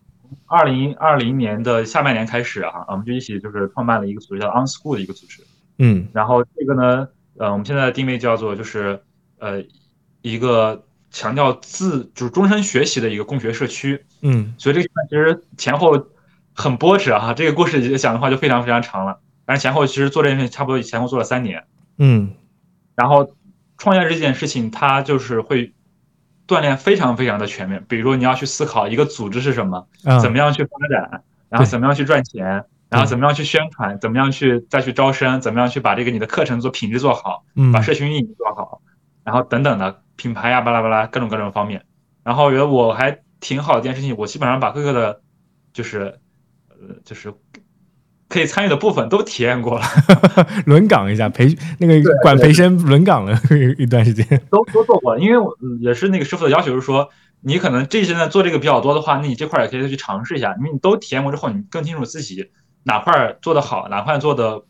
二零二零年的下半年开始啊，我们就一起就是创办了一个组织，叫 OnSchool 的一个组织。嗯。然后这个呢，呃，我们现在的定位叫做就是呃一个强调自就是终身学习的一个共学社区。嗯。所以这个其实前后很波折啊，这个故事讲的话就非常非常长了。但是前后其实做这件事情差不多前后做了三年。嗯。然后。创业这件事情，它就是会锻炼非常非常的全面。比如说你要去思考一个组织是什么，怎么样去发展，然后怎么样去赚钱，然后怎么样去宣传，怎么样去再去招生，怎么样去把这个你的课程做品质做好，把社群运营做好，然后等等的品牌呀，巴拉巴拉各种各种方面。然后我觉得我还挺好的一件事情，我基本上把各个的，就是呃，就是。可以参与的部分都体验过了，轮岗一下培那个管培生轮岗了 一段时间，都都做过了。因为也是那个师傅的要求是说，你可能这些呢做这个比较多的话，那你这块也可以去尝试一下。因为你都体验过之后，你更清楚自己哪块做的好，哪块做的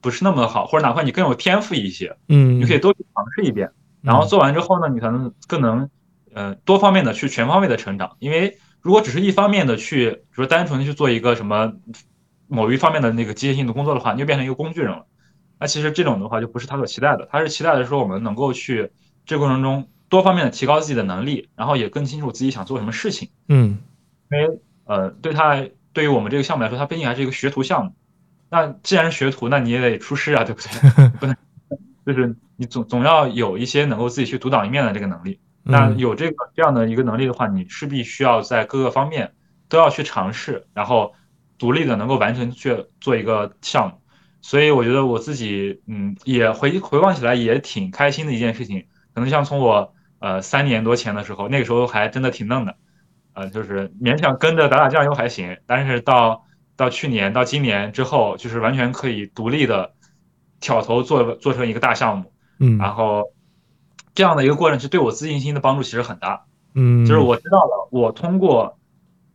不是那么的好，或者哪块你更有天赋一些，嗯，你可以多去尝试一遍。然后做完之后呢，你可能更能呃多方面的去全方位的成长。因为如果只是一方面的去，比如单纯的去做一个什么。某一方面的那个机械性的工作的话，你就变成一个工具人了。那其实这种的话就不是他所期待的，他是期待的说我们能够去这过程中多方面的提高自己的能力，然后也更清楚自己想做什么事情。嗯，因为呃，对他对于我们这个项目来说，它毕竟还是一个学徒项目。那既然是学徒，那你也得出师啊，对不对？不能就是你总总要有一些能够自己去独当一面的这个能力。那有这个这样的一个能力的话，你势必需要在各个方面都要去尝试，然后。独立的能够完成去做一个项目，所以我觉得我自己嗯也回回望起来也挺开心的一件事情。可能像从我呃三年多前的时候，那个时候还真的挺嫩的，呃就是勉强跟着打打酱油还行。但是到到去年到今年之后，就是完全可以独立的挑头做做成一个大项目，嗯，然后这样的一个过程是对我自信心的帮助其实很大，嗯，就是我知道了我通过。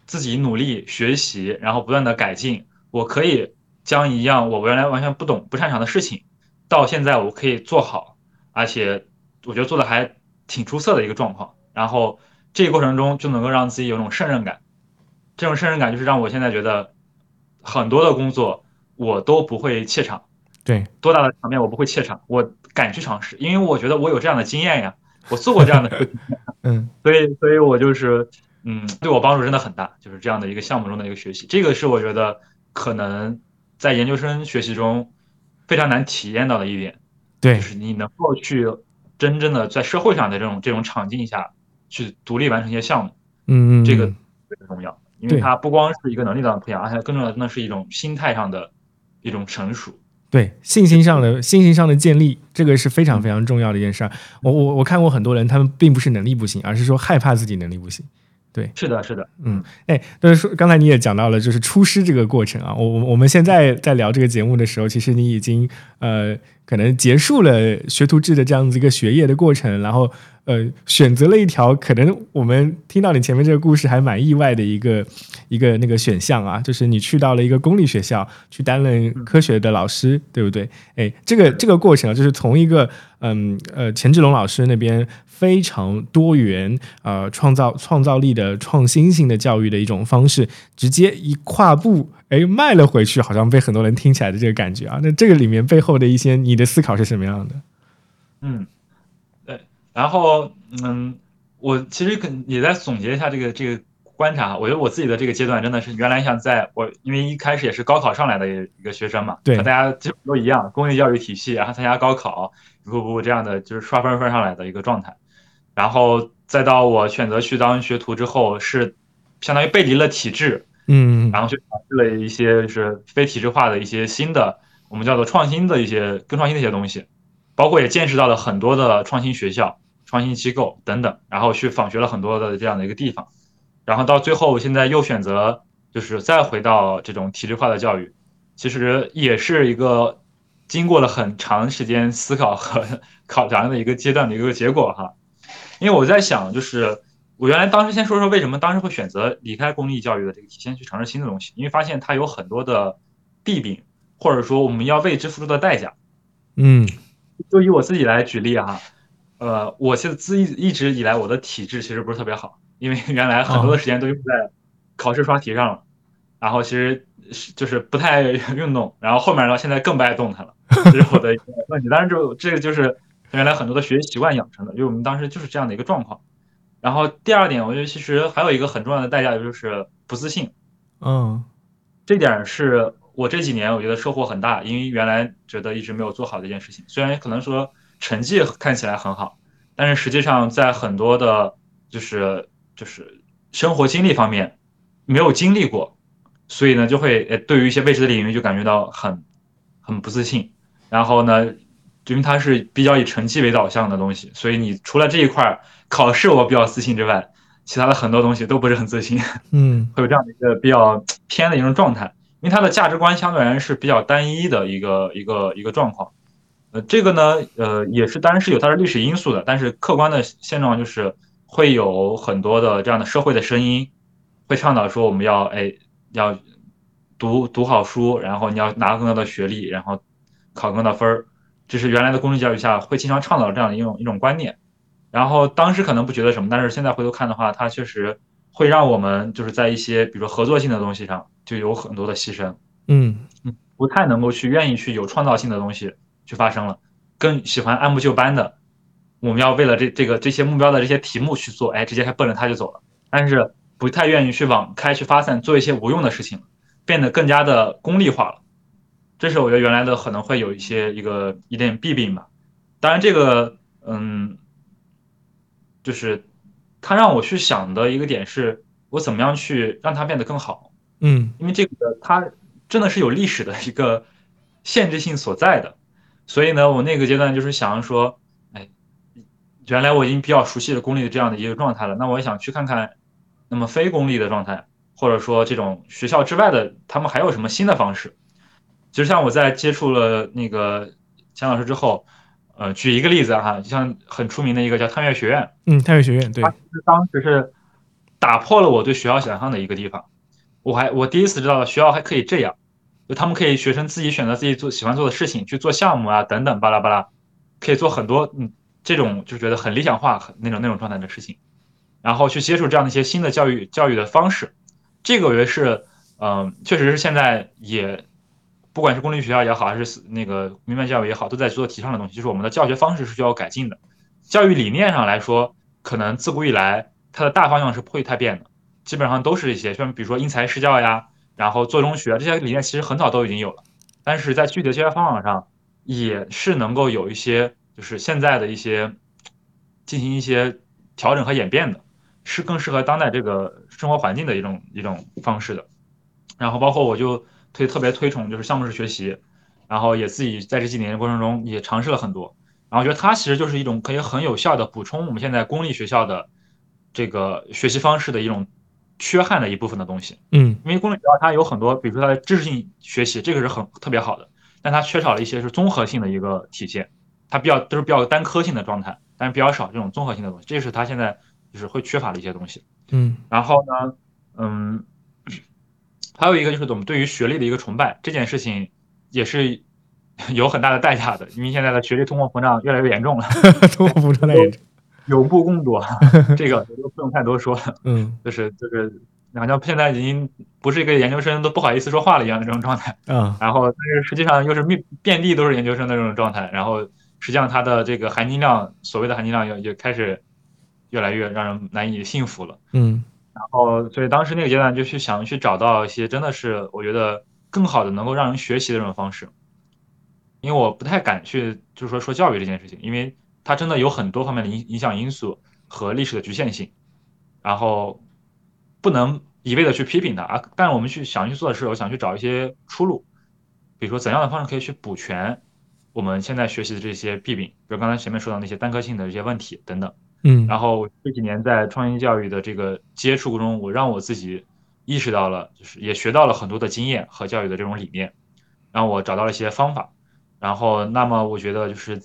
自己努力学习，然后不断的改进，我可以将一样我原来完全不懂、不擅长的事情，到现在我可以做好，而且我觉得做的还挺出色的一个状况。然后这个过程中就能够让自己有种胜任感，这种胜任感就是让我现在觉得很多的工作我都不会怯场。对，多大的场面我不会怯场，我敢去尝试，因为我觉得我有这样的经验呀，我做过这样的事情。嗯，所以，所以我就是。嗯，对我帮助真的很大，就是这样的一个项目中的一个学习，这个是我觉得可能在研究生学习中非常难体验到的一点。对，就是你能够去真正的在社会上的这种这种场景下去独立完成一些项目，嗯嗯，这个非常重要，因为它不光是一个能力上的培养，而且更重要的那是一种心态上的一种成熟。对，信心上的信心上的建立，这个是非常非常重要的一件事儿。我我我看过很多人，他们并不是能力不行，而是说害怕自己能力不行。对，是的，是的，嗯，哎，但是说，刚才你也讲到了，就是出师这个过程啊。我我我们现在在聊这个节目的时候，其实你已经呃，可能结束了学徒制的这样子一个学业的过程，然后呃，选择了一条可能我们听到你前面这个故事还蛮意外的一个一个那个选项啊，就是你去到了一个公立学校去担任科学的老师，对不对？哎，这个这个过程啊，就是从一个嗯呃钱志龙老师那边。非常多元，呃，创造创造力的创新性的教育的一种方式，直接一跨步，哎，迈了回去，好像被很多人听起来的这个感觉啊。那这个里面背后的一些你的思考是什么样的？嗯，对。然后，嗯，我其实可也在总结一下这个这个观察，我觉得我自己的这个阶段真的是原来像在我因为一开始也是高考上来的一个学生嘛，对和大家基本都一样，公立教育体系，然后参加高考，一步步这样的就是刷分分上来的一个状态，然后再到我选择去当学徒之后，是相当于背离了体制，嗯。然后去尝试了一些就是非体制化的一些新的，我们叫做创新的一些更创新的一些东西，包括也见识到了很多的创新学校、创新机构等等，然后去访学了很多的这样的一个地方，然后到最后现在又选择就是再回到这种体制化的教育，其实也是一个经过了很长时间思考和 考量的一个阶段的一个结果哈，因为我在想就是。我原来当时先说说为什么当时会选择离开公立教育的这个体系，去尝试新的东西，因为发现它有很多的弊病，或者说我们要为之付出的代价。嗯就以我自己来举例哈，呃，我现在自一一直以来我的体质其实不是特别好，因为原来很多的时间都用在考试刷题上了，然后其实是就是不太 运动，然后后面到现在更不爱动弹了，这是我的一个问题。当然就这个就是原来很多的学习习惯养成的，因为我们当时就是这样的一个状况。然后第二点，我觉得其实还有一个很重要的代价，就是不自信。嗯这点是我这几年我觉得收获很大，因为原来觉得一直没有做好的一件事情。虽然可能说成绩看起来很好，但是实际上在很多的，就是就是生活经历方面没有经历过，所以呢就会呃对于一些未知的领域就感觉到很很不自信。然后呢，因为它是比较以成绩为导向的东西，所以你除了这一块考试我比较自信之外，其他的很多东西都不是很自信。嗯会有这样的一个比较偏的一种状态，因为它的价值观相对而言是比较单一的一个一个一个状况。呃，这个呢，呃，也是当然是有它的历史因素的，但是客观的现状就是会有很多的这样的社会的声音，会倡导说我们要哎要读读好书，然后你要拿更多的学历，然后考更多的分儿，这是原来的公立教育下会经常倡导这样的一种一种观念。然后当时可能不觉得什么，但是现在回头看的话，它确实会让我们就是在一些比如说合作性的东西上就有很多的牺牲，嗯不太能够去愿意去有创造性的东西去发生了，更喜欢按部就班的，我们要为了这这个这些目标的这些题目去做，哎，直接还奔着它就走了，但是不太愿意去往开去发散，做一些无用的事情，变得更加的功利化了。这是我觉得原来的可能会有一些一个一点弊病吧。当然，这个嗯，就是他让我去想的一个点是，我怎么样去让它变得更好。嗯因为这个它真的是有历史的一个限制性所在的，所以呢，我那个阶段就是想说，哎，原来我已经比较熟悉了公立的这样的一个状态了，那我也想去看看，那么非公立的状态，或者说这种学校之外的，他们还有什么新的方式？其实像我在接触了那个钱老师之后，呃，举一个例子哈，就像很出名的一个叫探月学院，嗯，探月学院对它，当时是打破了我对学校想象的一个地方。我还我第一次知道学校还可以这样，就他们可以学生自己选择自己做喜欢做的事情，去做项目啊等等巴拉巴拉，可以做很多嗯这种就觉得很理想化很那种那种状态的事情，然后去接触这样的一些新的教育教育的方式。这个我觉得是嗯、确实是现在也不管是公立学校也好，还是那个民办教育也好，都在做提倡的东西，就是我们的教学方式是需要改进的。教育理念上来说，可能自古以来它的大方向是不会太变的，基本上都是一些像比如说因材施教呀，然后做中学这些理念，其实很早都已经有了，但是在具体的教学方法上，也是能够有一些就是现在的一些进行一些调整和演变的，是更适合当代这个生活环境的一种一种方式的。然后包括我就推特别推崇就是项目式学习，然后也自己在这几年的过程中也尝试了很多，然后觉得它其实就是一种可以很有效的补充我们现在公立学校的这个学习方式的一种缺憾的一部分的东西。嗯因为公立学校它有很多，比如说它的知识性学习，这个是很特别好的，但它缺少了一些是综合性的一个体现，它比较都是比较单科性的状态，但是比较少这种综合性的东西，这是它现在就是会缺乏的一些东西。嗯然后呢，嗯，还有一个就是我们对于学历的一个崇拜，这件事情也是 有很大的代价的，因为现在的学历通货膨胀越来越严重了，通货膨胀严重，有目共睹，这个就不用太多说了。嗯。就是就是好像现在已经不是一个研究生都不好意思说话了一样的这种状态，嗯然后但是实际上又是遍遍地都是研究生的这种状态，然后实际上它的这个含金量，所谓的含金量也也开始越来越让人难以信服了。嗯然后所以当时那个阶段就去想去找到一些真的是我觉得更好的能够让人学习的这种方式，因为我不太敢去就是说说教育这件事情，因为它真的有很多方面的影影响因素和历史的局限性，然后不能一味的去批评它啊，但我们去想去做的是，我想去找一些出路，比如说怎样的方式可以去补全我们现在学习的这些弊病，比如刚才前面说到那些单科性的这些问题等等。嗯，然后这几年在创新教育的这个接触中，我让我自己意识到了，就是也学到了很多的经验和教育的这种理念，让我找到了一些方法，然后那么我觉得就是，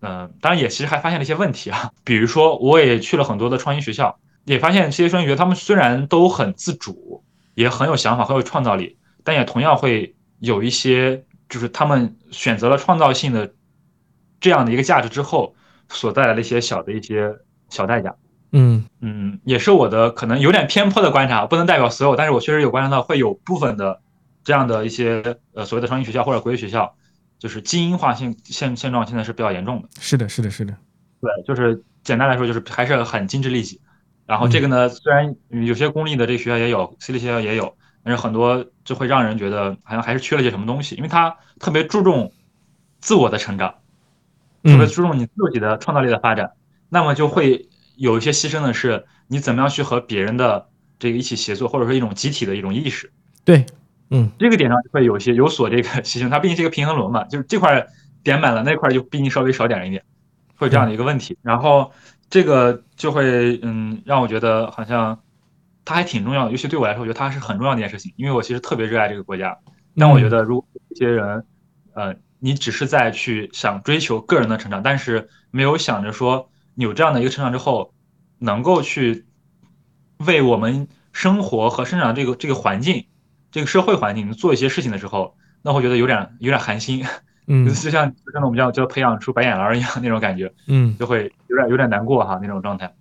嗯，当然也其实还发现了一些问题啊，比如说我也去了很多的创新学校，也发现这些创新学他们虽然都很自主，也很有想法，很有创造力，但也同样会有一些就是他们选择了创造性的这样的一个价值之后所带来的一些小的一些。小代价，嗯嗯，也是我的可能有点偏颇的观察，不能代表所有，但是我确实有观察到会有部分的这样的一些呃所谓的创新学校或者国际学校，就是精英化现现现状现在是比较严重的。是的，是的，是的，对，就是简单来说就是还是很精致利己。然后这个呢，虽然有些公立的这个学校也有，私立学校也有，但是很多就会让人觉得好像还是缺了些什么东西，因为他特别注重自我的成长，特别注重你自己的创造力的发展。那么就会有一些牺牲的是，你怎么样去和别人的这个一起协作，或者说一种集体的一种意识。对，嗯，这个点上会有些有所这个牺牲，它毕竟是一个平衡轮嘛，就是这块点满了，那块就毕竟稍微少点了一点，会这样的一个问题。然后这个就会嗯让我觉得好像它还挺重要的，尤其对我来说，我觉得它是很重要的一件事情，因为我其实特别热爱这个国家。但我觉得如果一些人，呃，你只是在去想追求个人的成长，但是没有想着说。有这样的一个成长之后，能够去为我们生活和生长这个这个环境、这个社会环境做一些事情的时候，那会觉得有点有点寒心，嗯，就像就像我们叫叫培养出白眼狼一样那种感觉，嗯，就会有点有点难过哈那种状态。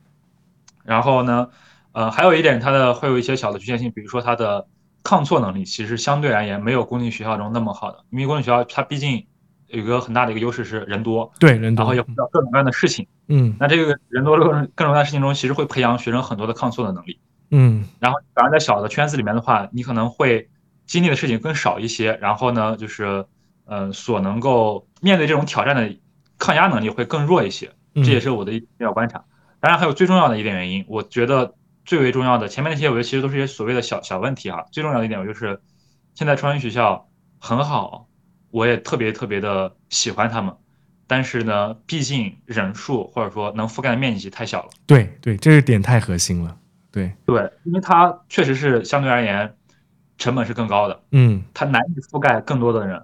然后呢，呃，还有一点，它的会有一些小的局限性，比如说它的抗挫能力，其实相对而言没有公立学校中那么好的，因为公立学校它毕竟。有一个很大的一个优势是人多，对人多，然后也遇到各种各样的事情，嗯，那这个人多各种各种各样的事情中，其实会培养学生很多的抗挫的能力，嗯，然后反而在小的圈子里面的话，你可能会经历的事情更少一些，然后呢，就是呃，所能够面对这种挑战的抗压能力会更弱一些，这也是我的一比较观察。当然还有最重要的一点原因，我觉得最为重要的，前面那些我觉得其实都是一些所谓的小小问题哈，最重要的一点我就是现在创新学校很好。我也特别特别的喜欢他们，但是呢，毕竟人数或者说能覆盖的面积太小了。对对，这个点太核心了。对对，因为它确实是相对而言成本是更高的。嗯，它难以覆盖更多的人。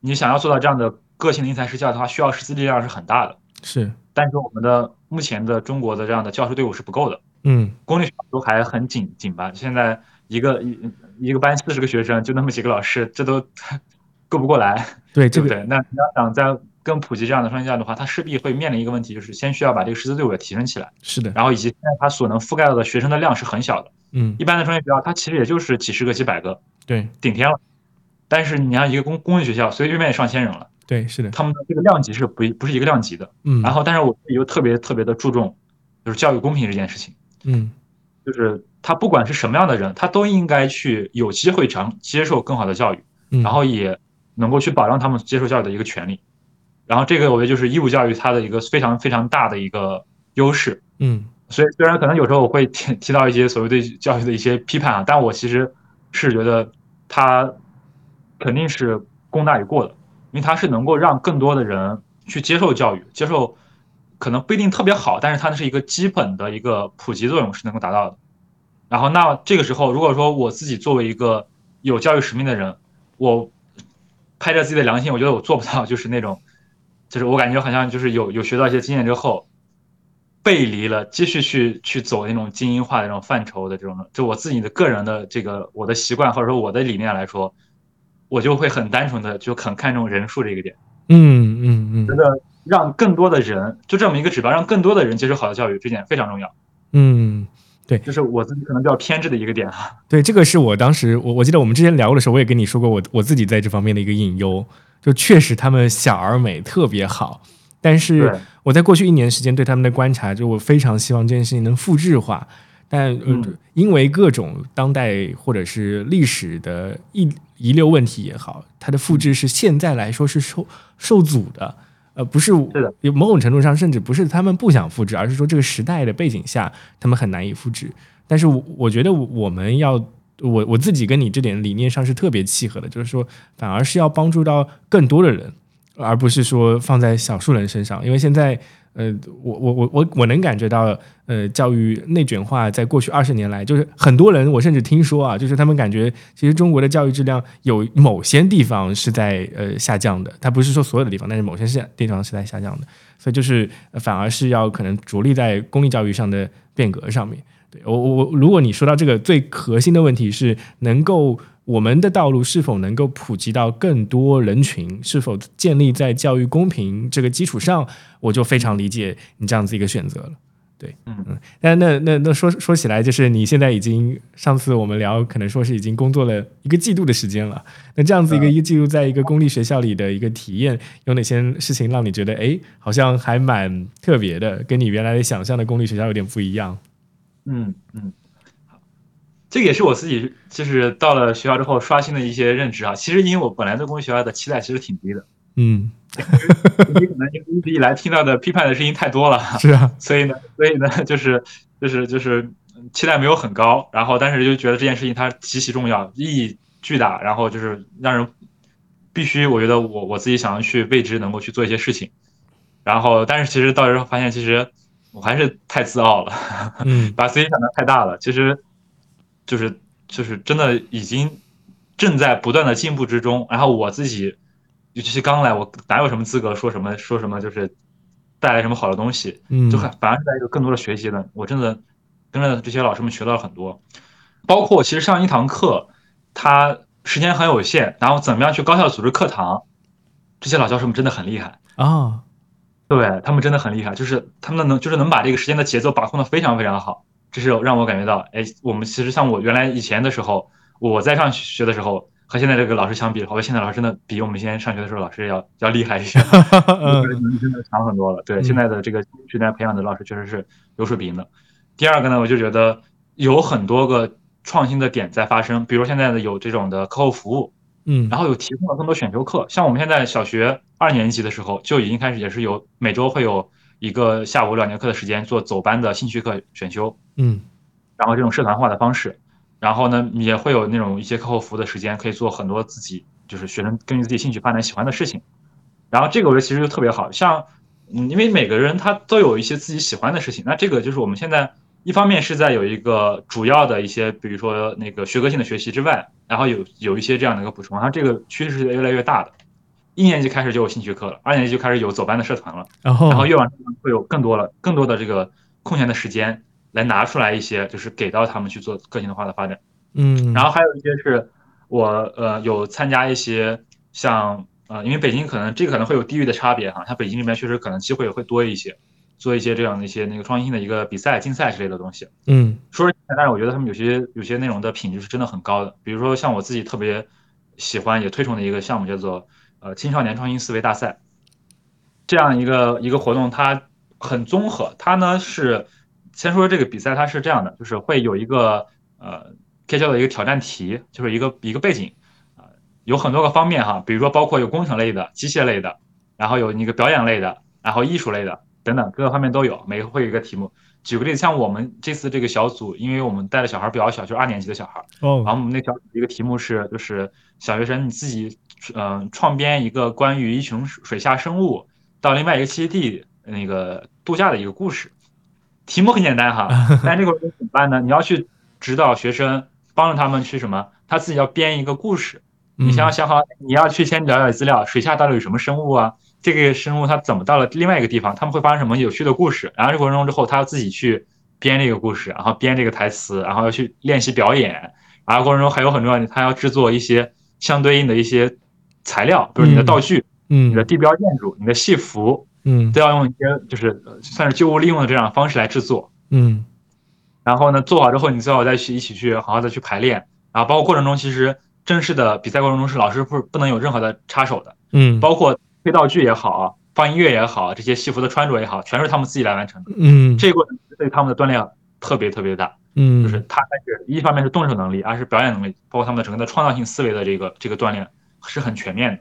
你想要做到这样的个性的因材施教的话，需要师资力量是很大的。是，但是我们的目前的中国的这样的教师队伍是不够的。嗯，公立学校都还很紧紧吧？现在一个一一个班四十个学生，就那么几个老师，这都。够不过来，对，对不对。那你要想在更普及这样的双教的话，它势必会面临一个问题，就是先需要把这个师资队伍提升起来。是的。然后以及现在它所能覆盖到的学生的量是很小的。嗯。一般的专业学校，它其实也就是几十个、几百个。对。顶天了。但是你像一个公公立学校，随随便便上千人了。对，是的。他们的这个量级是不不是一个量级的。嗯。然后，但是我又特别特别的注重，就是教育公平这件事情。嗯。就是他不管是什么样的人，他都应该去有机会尝接受更好的教育。嗯。然后也。能够去保障他们接受教育的一个权利，然后这个我觉得就是义务教育它的一个非常非常大的一个优势。嗯，所以虽然可能有时候我会提提到一些所谓对教育的一些批判啊，但我其实是觉得它肯定是功大于过的，因为它是能够让更多的人去接受教育，接受可能不一定特别好，但是它是一个基本的一个普及作用是能够达到的。然后那这个时候，如果说我自己作为一个有教育使命的人，我。拍着自己的良心，我觉得我做不到，就是那种，就是我感觉好像就是有有学到一些经验之后，背离了继续去去走那种精英化的这种范畴的这种，就我自己的个人的这个我的习惯或者说我的理念来说，我就会很单纯的就很看重人数这个点。嗯嗯嗯，觉得让更多的人就这么一个指标，让更多的人接受好的教育，这点非常重要。嗯。对，就是我自己可能比较偏执的一个点哈。对，这个是我当时我我记得我们之前聊的时候，我也跟你说过我我自己在这方面的一个隐忧，就确实他们小而美特别好，但是我在过去一年时间对他们的观察，就我非常希望这件事情能复制化，但呃嗯，因为各种当代或者是历史的遗遗留问题也好，它的复制是现在来说是受受阻的。呃，不是，是的，有某种程度上，甚至不是他们不想复制，而是说这个时代的背景下，他们很难以复制。但是我我觉得我们要，我我自己跟你这点理念上是特别契合的，就是说，反而是要帮助到更多的人，而不是说放在少数人身上，因为现在。呃，我我我我我能感觉到，呃，教育内卷化在过去二十年来，就是很多人，我甚至听说啊，就是他们感觉，其实中国的教育质量有某些地方是在呃下降的，它不是说所有的地方，但是某些是地方是在下降的，所以就是反而是要可能着力在公立教育上的变革上面。对我我，如果你说到这个最核心的问题是能够。我们的道路是否能够普及到更多人群？是否建立在教育公平这个基础上？我就非常理解你这样子一个选择了。对，嗯嗯。但那那那说说起来，就是你现在已经上次我们聊，可能说是已经工作了一个季度的时间了。那这样子一个一个季度，在一个公立学校里的一个体验，有哪些事情让你觉得，哎，好像还蛮特别的，跟你原来想象的公立学校有点不一样？嗯嗯。这个也是我自己，就是到了学校之后刷新的一些认知啊。其实因为我本来对公立学校的期待其实挺低的，嗯，你可能一直以来听到的批判的声音太多了，是啊，所以呢，所以呢，就是就是就是期待没有很高，然后但是就觉得这件事情它极其重要，意义巨大，然后就是让人必须，我觉得我我自己想要去为之能够去做一些事情，然后但是其实到时候发现，其实我还是太自傲了，嗯，把自己想的太大了，其实。就是就是真的已经正在不断的进步之中，然后我自己尤其是刚来，我哪有什么资格说什么说什么，就是带来什么好的东西，嗯，就反而是在一个更多的学习的，我真的跟着这些老师们学到了很多，包括其实上一堂课，他时间很有限，然后怎么样去高效组织课堂，这些老教授们真的很厉害。啊，对他们真的很厉害，就是他们能就是能把这个时间的节奏把控的非常非常好。这是让我感觉到，哎，我们其实像我原来以前的时候，我在上学的时候，和现在这个老师相比，我现在老师真的比我们以前上学的时候老师要要厉害一些，能力真的强很多了。对，现在的这个训练培养的老师确实是有水平的。第二个呢，我就觉得有很多个创新的点在发生，比如现在的有这种的课后服务，嗯，然后有提供了更多选修课，像我们现在小学二年级的时候就已经开始，也是有每周会有。一个下午两节课的时间做走班的兴趣课选修，嗯，然后这种社团化的方式，然后呢也会有那种一些课后服务的时间，可以做很多自己就是学生根据自己兴趣发展喜欢的事情，然后这个我觉得其实就特别好，像嗯，因为每个人他都有一些自己喜欢的事情，那这个就是我们现在一方面是在有一个主要的一些，比如说那个学科性的学习之外，然后有有一些这样的一个补充，然后这个趋势是越来越大的。一年级开始就有兴趣课了，二年级就开始有走班的社团了，然后然后越往上会有更多了更多的这个空闲的时间来拿出来一些，就是给到他们去做个性化的发展。嗯，然后还有一些是我呃有参加一些像呃，因为北京可能这个可能会有地域的差别哈，像北京这边确实可能机会会多一些，做一些这样的一些那个创新的一个比赛、竞赛之类的东西。嗯，说是但是我觉得他们有些有些内容的品质是真的很高的，比如说像我自己特别喜欢也推崇的一个项目叫做。呃，青少年创新思维大赛这样一个一个活动，它很综合。它呢是先说这个比赛，它是这样的，就是会有一个呃，可以叫做一个挑战题，就是一个一个背景啊，有很多个方面哈，比如说包括有工程类的、机械类的，然后有那个表演类的，然后艺术类的等等各个方面都有，每个会有一个题目。举个例子，像我们这次这个小组，因为我们带的小孩比较小，就是二年级的小孩，哦，然后我们那小组一个题目是，就是小学生你自己。嗯，创编一个关于一群水下生物到另外一个栖息地那个度假的一个故事。题目很简单哈，但这个怎么办呢？你要去指导学生，帮助他们去什么？他自己要编一个故事。你先要想好，你要去先了解资料，水下到底有什么生物啊？这个生物它怎么到了另外一个地方？他们会发生什么有趣的故事？然后这过程中之后，他要自己去编这个故事，然后编这个台词，然后要去练习表演。然后过程中还有很重要的，他要制作一些相对应的一些。材料，比如你的道具，嗯，你的地标建筑，你的戏服，嗯，都要用一些就是算是旧物利用的这样方式来制作，嗯，然后呢，做好之后，你最好再去一起去好好的去排练，然后包括过程中，其实正式的比赛过程中是老师不不能有任何的插手的，嗯，包括配道具也好，放音乐也好，这些戏服的穿着也好，全是他们自己来完成的，嗯，这个过程对他们的锻炼特别特别大，嗯，就是他是一方面是动手能力，二是表演能力，包括他们的整个的创造性思维的这个这个锻炼是很全面的。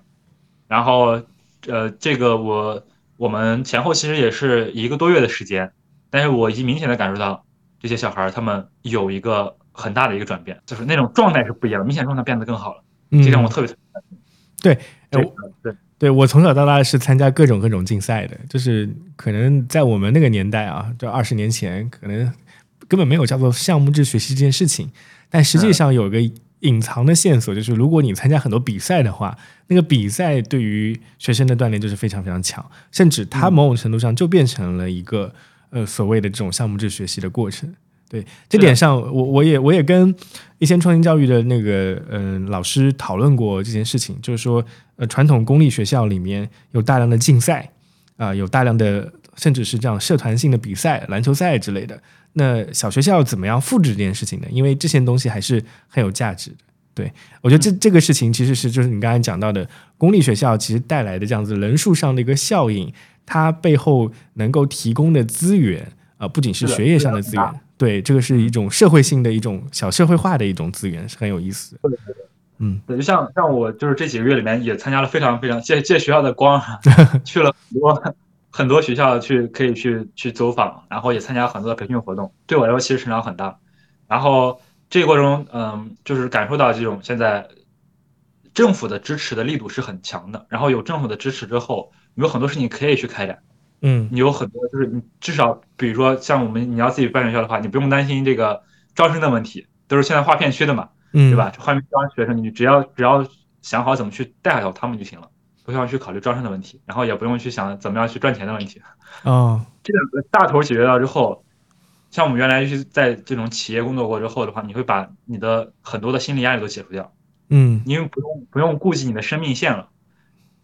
然后，呃，这个我我们前后其实也是一个多月的时间，但是我已经明显的感受到这些小孩儿他们有一个很大的一个转变，就是那种状态是不一样的，明显状态变得更好了，这让我特别特别开心。对，对。对我从小到大是参加各种各种竞赛的，就是可能在我们那个年代啊，就二十年前，可能根本没有叫做项目制学习这件事情。但实际上有个隐藏的线索，就是如果你参加很多比赛的话，那个比赛对于学生的锻炼就是非常非常强，甚至它某种程度上就变成了一个呃所谓的这种项目制学习的过程。对这点上，我我也我也跟一些创新教育的那个嗯、呃、老师讨论过这件事情，就是说呃传统公立学校里面有大量的竞赛啊、有大量的甚至是这样社团性的比赛、篮球赛之类的。那小学校怎么样复制这件事情呢？因为这些东西还是很有价值的。对我觉得这这个事情其实是就是你刚才讲到的公立学校其实带来的这样子人数上的一个效应，它背后能够提供的资源啊、呃不仅是学业上的资源，对，这个是一种社会性的一种小社会化的一种资源，是很有意思的。对对嗯对，就像像我就是这几个月里面也参加了非常非常借借学校的光，去了很多很多学校去可以去去走访，然后也参加很多的培训活动，对我来说其实成长很大。然后这个过程中，嗯，就是感受到这种现在政府的支持的力度是很强的，然后有政府的支持之后，你有很多事情可以去开展。嗯你有很多就是你至少比如说像我们你要自己办学校的话，你不用担心这个招生的问题，都是现在划片区的嘛。嗯，对吧？划片区招学生，你只要只要想好怎么去带好他们就行了，不需要去考虑招生的问题，然后也不用去想怎么样去赚钱的问题。哦，这两个大头解决掉之后，像我们原来是在这种企业工作过之后的话，你会把你的很多的心理压力都解除掉，嗯因为不用不用顾及你的生命线了。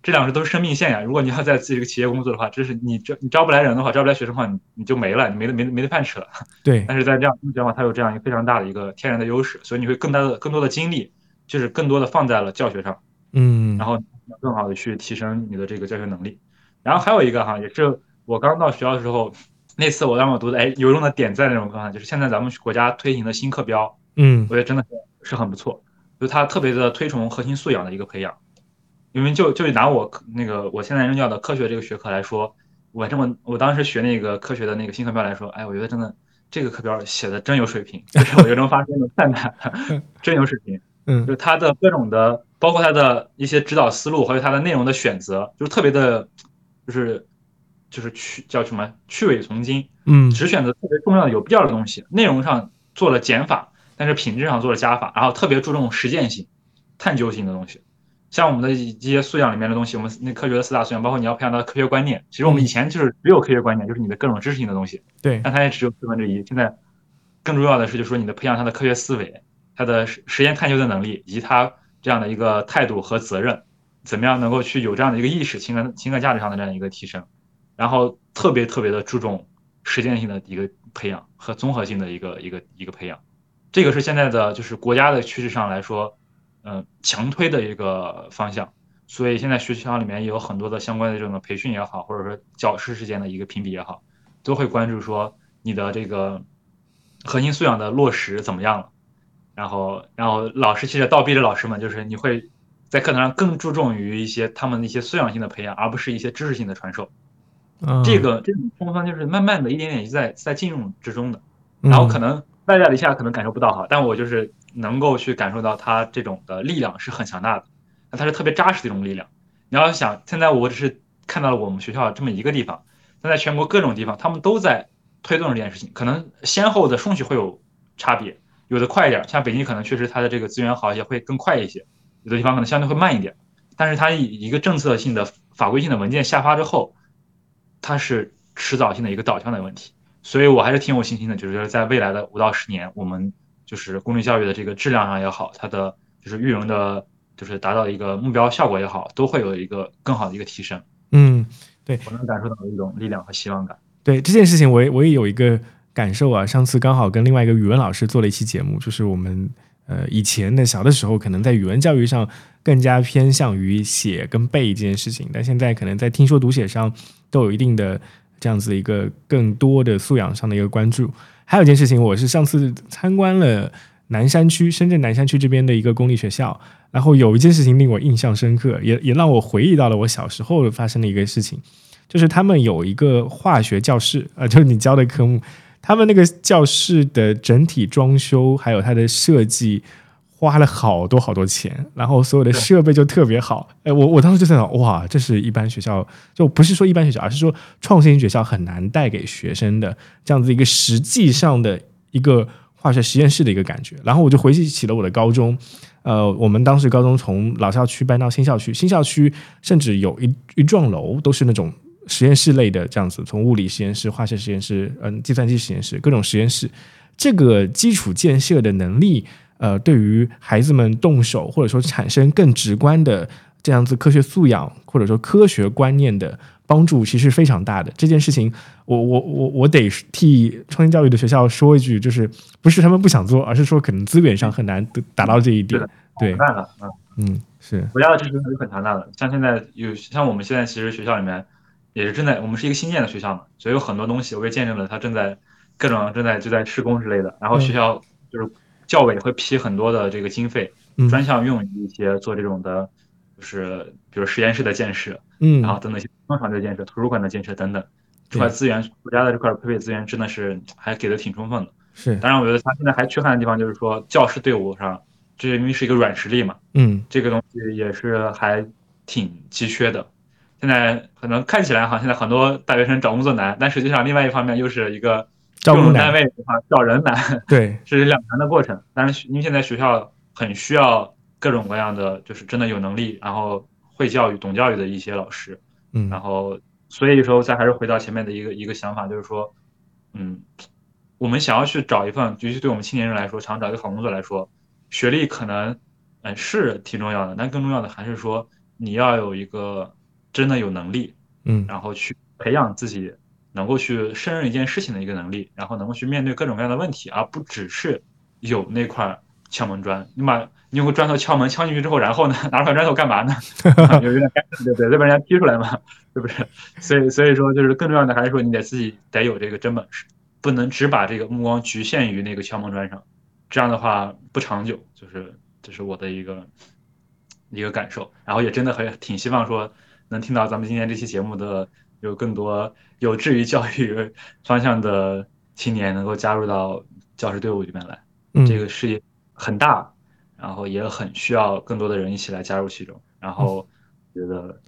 这两个都是生命线呀！如果你要在自己这个企业工作的话，这是你招你招不来人的话，招不来学生的话，你你就没了，你没得没得没得饭吃了。对，但是在这样的话，它有这样一个非常大的一个天然的优势，所以你会更大的更多的精力，就是更多的放在了教学上，嗯，然后更好的去提升你的这个教学能力。然后还有一个哈，也是我刚到学校的时候，那次我让我读的，哎，有用的点在那种方法，就是现在咱们国家推行的新课标，嗯我觉得真的是是很不错，就它特别的推崇核心素养的一个培养。因为就就拿我那个我现在任教的科学这个学科来说，我这么我当时学那个科学的那个新课标来说，哎，我觉得真的这个课标写的真有水平，就是我就能发现的赞叹，真有水平。嗯就是它的各种的，包括它的一些指导思路，还有它的内容的选择，就是特别的，就是就是去叫什么去伪从精，嗯只选择特别重要的、有必要的东西，内容上做了减法，但是品质上做了加法，然后特别注重实践性、探究性的东西。像我们的一些素养里面的东西，我们那科学的四大素养，包括你要培养到科学观念，其实我们以前就是只有科学观念，就是你的各种知识性的东西，对，但它也只有四分之一。现在更重要的是，就是说你的培养他的科学思维，他的实实验探究的能力，以及他这样的一个态度和责任，怎么样能够去有这样的一个意识、情感、情感价值上的这样一个提升，然后特别特别的注重实践性的一个培养和综合性的一个一个一个培养，这个是现在的就是国家的趋势上来说，嗯、强推的一个方向。所以现在学校里面也有很多的相关的这种培训也好，或者说教师之间的一个评比也好，都会关注说你的这个核心素养的落实怎么样了。然后，然后老师其实倒逼着老师们，就是你会在课堂上更注重于一些他们的一些素养性的培养，而不是一些知识性的传授。嗯这个这种风方就是慢慢的一点点在在进入之中的。嗯然后可能外在的一下可能感受不到哈，但我就是能够去感受到它这种的力量是很强大的，那它是特别扎实的一种力量。你要想，现在我只是看到了我们学校这么一个地方，但在全国各种地方，他们都在推动这件事情，可能先后的顺序会有差别，有的快一点，像北京可能确实它的这个资源好一些，会更快一些；有的地方可能相对会慢一点。但是它以一个政策性的、法规性的文件下发之后，它是迟早性的一个导向的问题。所以我还是挺有信心的，就是在未来的五到十年，我们就是公立教育的这个质量上也好，它的就是育人的，就是达到一个目标效果也好，都会有一个更好的一个提升。嗯，对我能感受到一种力量和希望感。对这件事情我也我也有一个感受啊。上次刚好跟另外一个语文老师做了一期节目，就是我们呃以前的小的时候，可能在语文教育上更加偏向于写跟背这件事情，但现在可能在听说读写上都有一定的这样子一个更多的素养上的一个关注。还有一件事情，我是上次参观了南山区深圳南山区这边的一个公立学校，然后有一件事情令我印象深刻，也也让我回忆到了我小时候发生的一个事情，就是他们有一个化学教室，呃，就是你教的科目，他们那个教室的整体装修还有它的设计。花了好多好多钱，然后所有的设备就特别好。哎，我我当时就在想，哇，这是一般学校就不是说一般学校，而是说创新学校很难带给学生的这样子一个实际上的一个化学实验室的一个感觉。然后我就回忆起了我的高中，呃，我们当时高中从老校区搬到新校区，新校区甚至有一一幢楼都是那种实验室类的这样子，从物理实验室、化学实验室、嗯，计算机实验室各种实验室，这个基础建设的能力。呃，对于孩子们动手或者说产生更直观的这样子科学素养或者说科学观念的帮助，其实非常大的。这件事情，我我我我得替创新教育的学校说一句，就是不是他们不想做，而是说可能资源上很难达到这一点。对，难了，嗯嗯，是国家的支持是很强大的。像现在有像我们现在其实学校里面也是正在，我们是一个新建的学校嘛，所以有很多东西我也见证了，它正在各种正在就在施工之类的。然后学校就是。教委会批很多的这个经费，专项用于一些做这种的，就是比如实验室的建设，嗯，然后等等一些工厂的建设、图书馆的建设等等，这块资源国家的这块配备资源真的是还给的挺充分的。是，当然我觉得它现在还缺憾的地方就是说教师队伍上，这因为是一个软实力嘛，嗯，这个东西也是还挺稀缺的。现在可能看起来哈，现在很多大学生找工作难，但实际上另外一方面又是一个。招工单位的话，找人难，对，是两难的过程。但是因为现在学校很需要各种各样的，就是真的有能力，然后会教育、懂教育的一些老师，嗯，然后所以说再还是回到前面的一个一个想法，就是说，嗯，我们想要去找一份，尤其对我们青年人来说，想找一个好工作来说，学历可能嗯是挺重要的，但更重要的还是说你要有一个真的有能力，嗯，然后去培养自己。能够去胜任一件事情的一个能力，然后能够去面对各种各样的问题，而不只是有那块敲门砖。你把你用个砖头敲门敲进去之后，然后呢，拿出块砖头干嘛呢？有点尴尬，对不对？再把人家踢出来嘛，是不是？所以所以说，就是更重要的还是说，你得自己得有这个真本事，不能只把这个目光局限于那个敲门砖上，这样的话不长久。就是这是我的一个一个感受，然后也真的很挺希望说能听到咱们今天这期节目的。有更多有志于教育方向的青年能够加入到教师队伍里面来，这个事业很大，然后也很需要更多的人一起来加入其中，然后觉得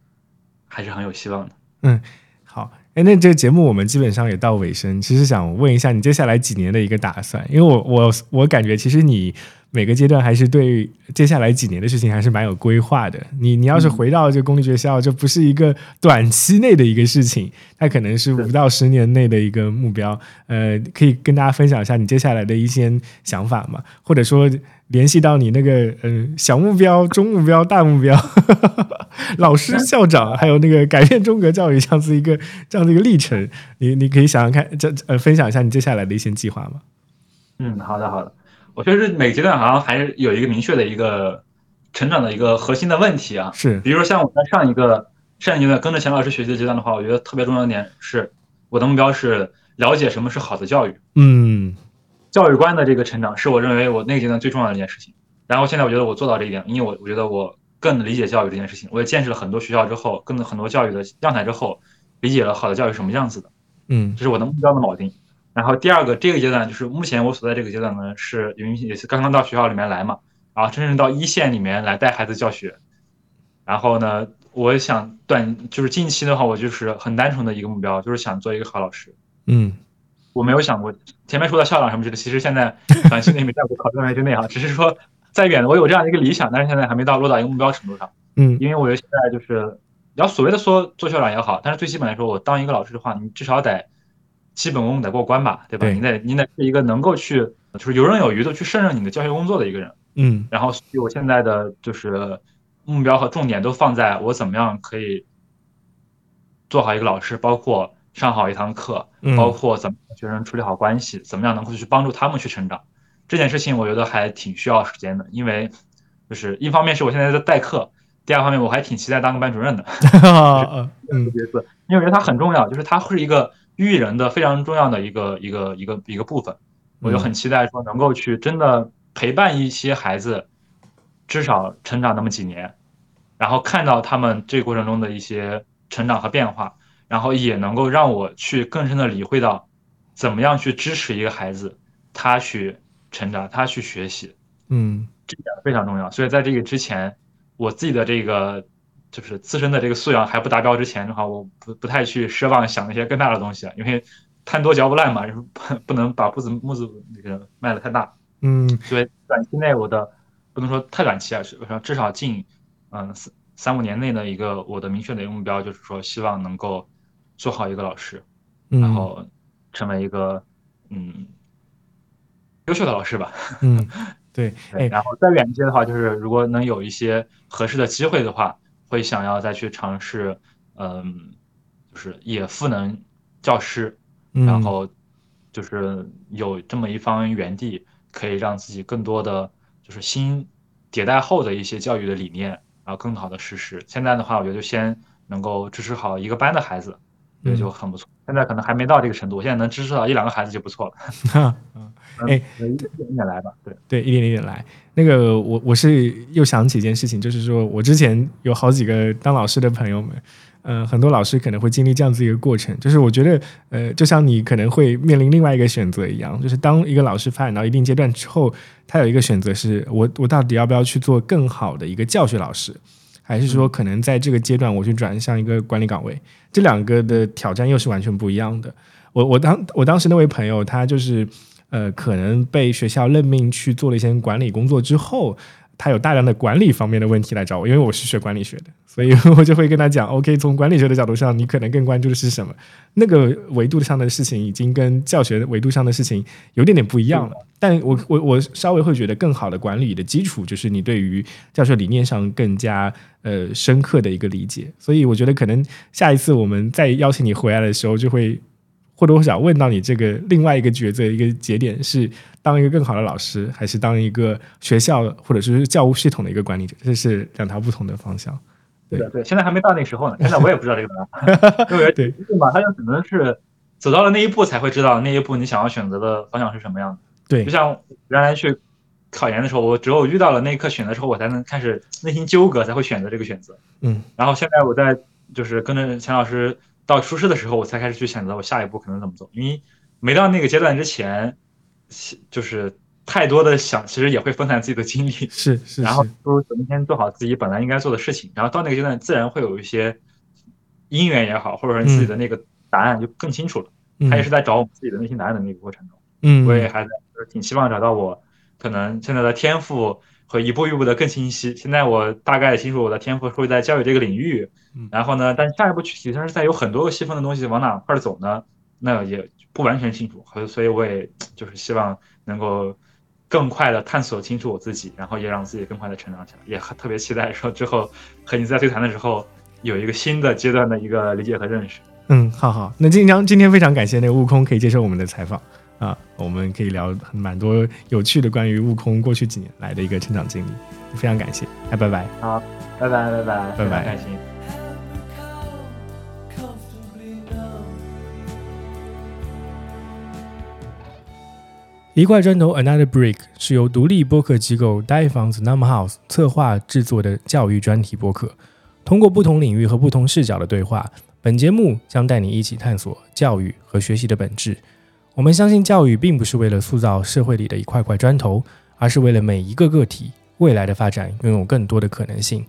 还是很有希望的。嗯，好，哎，那这个节目我们基本上也到尾声，其实想问一下你接下来几年的一个打算，因为我我我感觉其实你。每个阶段还是对接下来几年的事情还是蛮有规划的。你你要是回到这公立学校，这不是一个短期内的一个事情，它可能是五到十年内的一个目标。呃，可以跟大家分享一下你接下来的一些想法吗？或者说联系到你那个嗯小目标、中目标、大目标，老师、校长，还有那个改变中国教育这样子一个这样的一个历程，你你可以想想看，这呃分享一下你接下来的一些计划吗？嗯，好的，好的。我觉得是每个阶段好像还是有一个明确的一个成长的一个核心的问题啊。是，比如说像我在上一个上一阶段跟着钱老师学习的阶段的话，我觉得特别重要的点是，我的目标是了解什么是好的教育。嗯，教育观的这个成长是我认为我那个阶段最重要的一件事情。然后现在我觉得我做到这一点，因为我我觉得我更理解教育这件事情，我也见识了很多学校之后，跟了很多教育的样态之后，理解了好的教育什么样子的。嗯，这是我的目标的锚定。然后第二个这个阶段就是目前我所在这个阶段呢，是因为也是刚刚到学校里面来嘛，然后真正到一线里面来带孩子教学。然后呢，我想短就是近期的话，我就是很单纯的一个目标，就是想做一个好老师。嗯，我没有想过前面说到校长什么之类的，其实现在短期内没在我考虑范围之内哈，只是说再远的我有这样一个理想，但是现在还没到落到一个目标程度上。嗯，因为我觉得现在就是要所谓的说做校长也好，但是最基本来说，我当一个老师的话，你至少得。基本功得过关吧，对吧？你得你得是一个能够去就是游刃有余的去胜任你的教学工作的一个人。嗯，然后所以我现在的就是目标和重点都放在我怎么样可以做好一个老师，包括上好一堂课，包括怎么和学生处理好关系，怎么样能够去帮助他们去成长。这件事情我觉得还挺需要时间的，因为就是一方面是我现在在代课，第二方面我还挺期待当个班主任的。嗯，角色，因为我觉得他很重要，就是他是一个。育人的非常重要的一个一个一个一个部分。我就很期待说能够去真的陪伴一些孩子，至少成长那么几年，然后看到他们这个过程中的一些成长和变化，然后也能够让我去更深的理会到，怎么样去支持一个孩子，他去成长，他去学习，嗯，这点非常重要。所以在这个之前，我自己的这个就是自身的这个素养还不达标之前的话，我不不太去奢望想那些更大的东西，因为。贪多嚼不烂嘛，不 不能把步子木子那个迈的太大。嗯，所以短期内我的不能说太短期啊，是至少近嗯三三五年内的一个我的明确的一个目标，就是说希望能够做好一个老师，然后成为一个嗯优秀的老师吧。嗯，对。对，然后再远一些的话，就是如果能有一些合适的机会的话，会想要再去尝试，嗯，就是也赋能教师。然后就是有这么一方园地，可以让自己更多的就是新迭代后的一些教育的理念，然后更好的实施。现在的话，我觉得就先能够支持好一个班的孩子，也就很不错。现在可能还没到这个程度，我现在能支持到一两个孩子就不错了。哎，一点一点来吧。对对，一点一点来。那个我我是又想起一件事情，就是说我之前有好几个当老师的朋友们。嗯，很多老师可能会经历这样子一个过程，就是我觉得，呃，就像你可能会面临另外一个选择一样，就是当一个老师发展到一定阶段之后，他有一个选择是，我我到底要不要去做更好的一个教学老师，还是说可能在这个阶段我去转向一个管理岗位，这两个的挑战又是完全不一样的。我我当我当时那位朋友，他就是呃，可能被学校任命去做了一些管理工作之后。他有大量的管理方面的问题来找我，因为我是学管理学的，所以 我就会跟他讲，OK，从管理学的角度上，你可能更关注的是什么？那个维度上的事情已经跟教学维度上的事情有点点不一样了。但我我我稍微会觉得，更好的管理的基础就是你对于教学理念上更加呃深刻的一个理解。所以我觉得，可能下一次我们再邀请你回来的时候，就会。或者我想问到你这个另外一个抉择一个节点是当一个更好的老师，还是当一个学校或者是教务系统的一个管理者，这是两条不同的方向。对对，现在还没到那时候呢，现在我也不知道这个 答案。对对对嘛，他就只能是走到了那一步才会知道那一步你想要选择的方向是什么样的。对，就像原来去考研的时候，我只有遇到了那一刻选择之后，我才能开始内心纠葛，才会选择这个选择。嗯，然后现在我在就是跟着钱老师。到出师的时候，我才开始去选择我下一步可能怎么走，因为没到那个阶段之前，就是太多的想，其实也会分散自己的精力。是 是。然后不如今天做好自己本来应该做的事情，然后到那个阶段，自然会有一些因缘也好，或者说自己的那个答案就更清楚了。他也是在找我们自己的内心答案的那个过程中。嗯。我也还在，就是挺希望找到我可能现在的天赋。会一步一步的更清晰。现在我大概清楚我的天赋会在教育这个领域，然后呢，但下一步具体上是在有很多个细分的东西往哪块走呢？那也不完全清楚。所以我也就是希望能够更快的探索清楚我自己，然后也让自己更快的成长起来。也特别期待说之后和你在对谈的时候有一个新的阶段的一个理解和认识。嗯，好好。那今天今天非常感谢那个悟空可以接受我们的采访。啊，我们可以聊蛮多有趣的关于悟空过去几年来的一个成长经历，非常感谢，哎，拜拜，好，拜拜，拜拜，拜拜，开心。一块砖头，Another Brick 是由独立播客机构 Die 房子 Number House 策划制作的教育专题播客，通过不同领域和不同视角的对话，本节目将带你一起探索教育和学习的本质。我们相信，教育并不是为了塑造社会里的一块块砖头，而是为了每一个个体未来的发展拥有更多的可能性。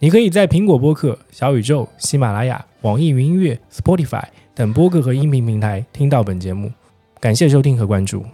你可以在苹果播客、小宇宙、喜马拉雅、网易云音乐、Spotify 等播客和音频平台听到本节目。感谢收听和关注。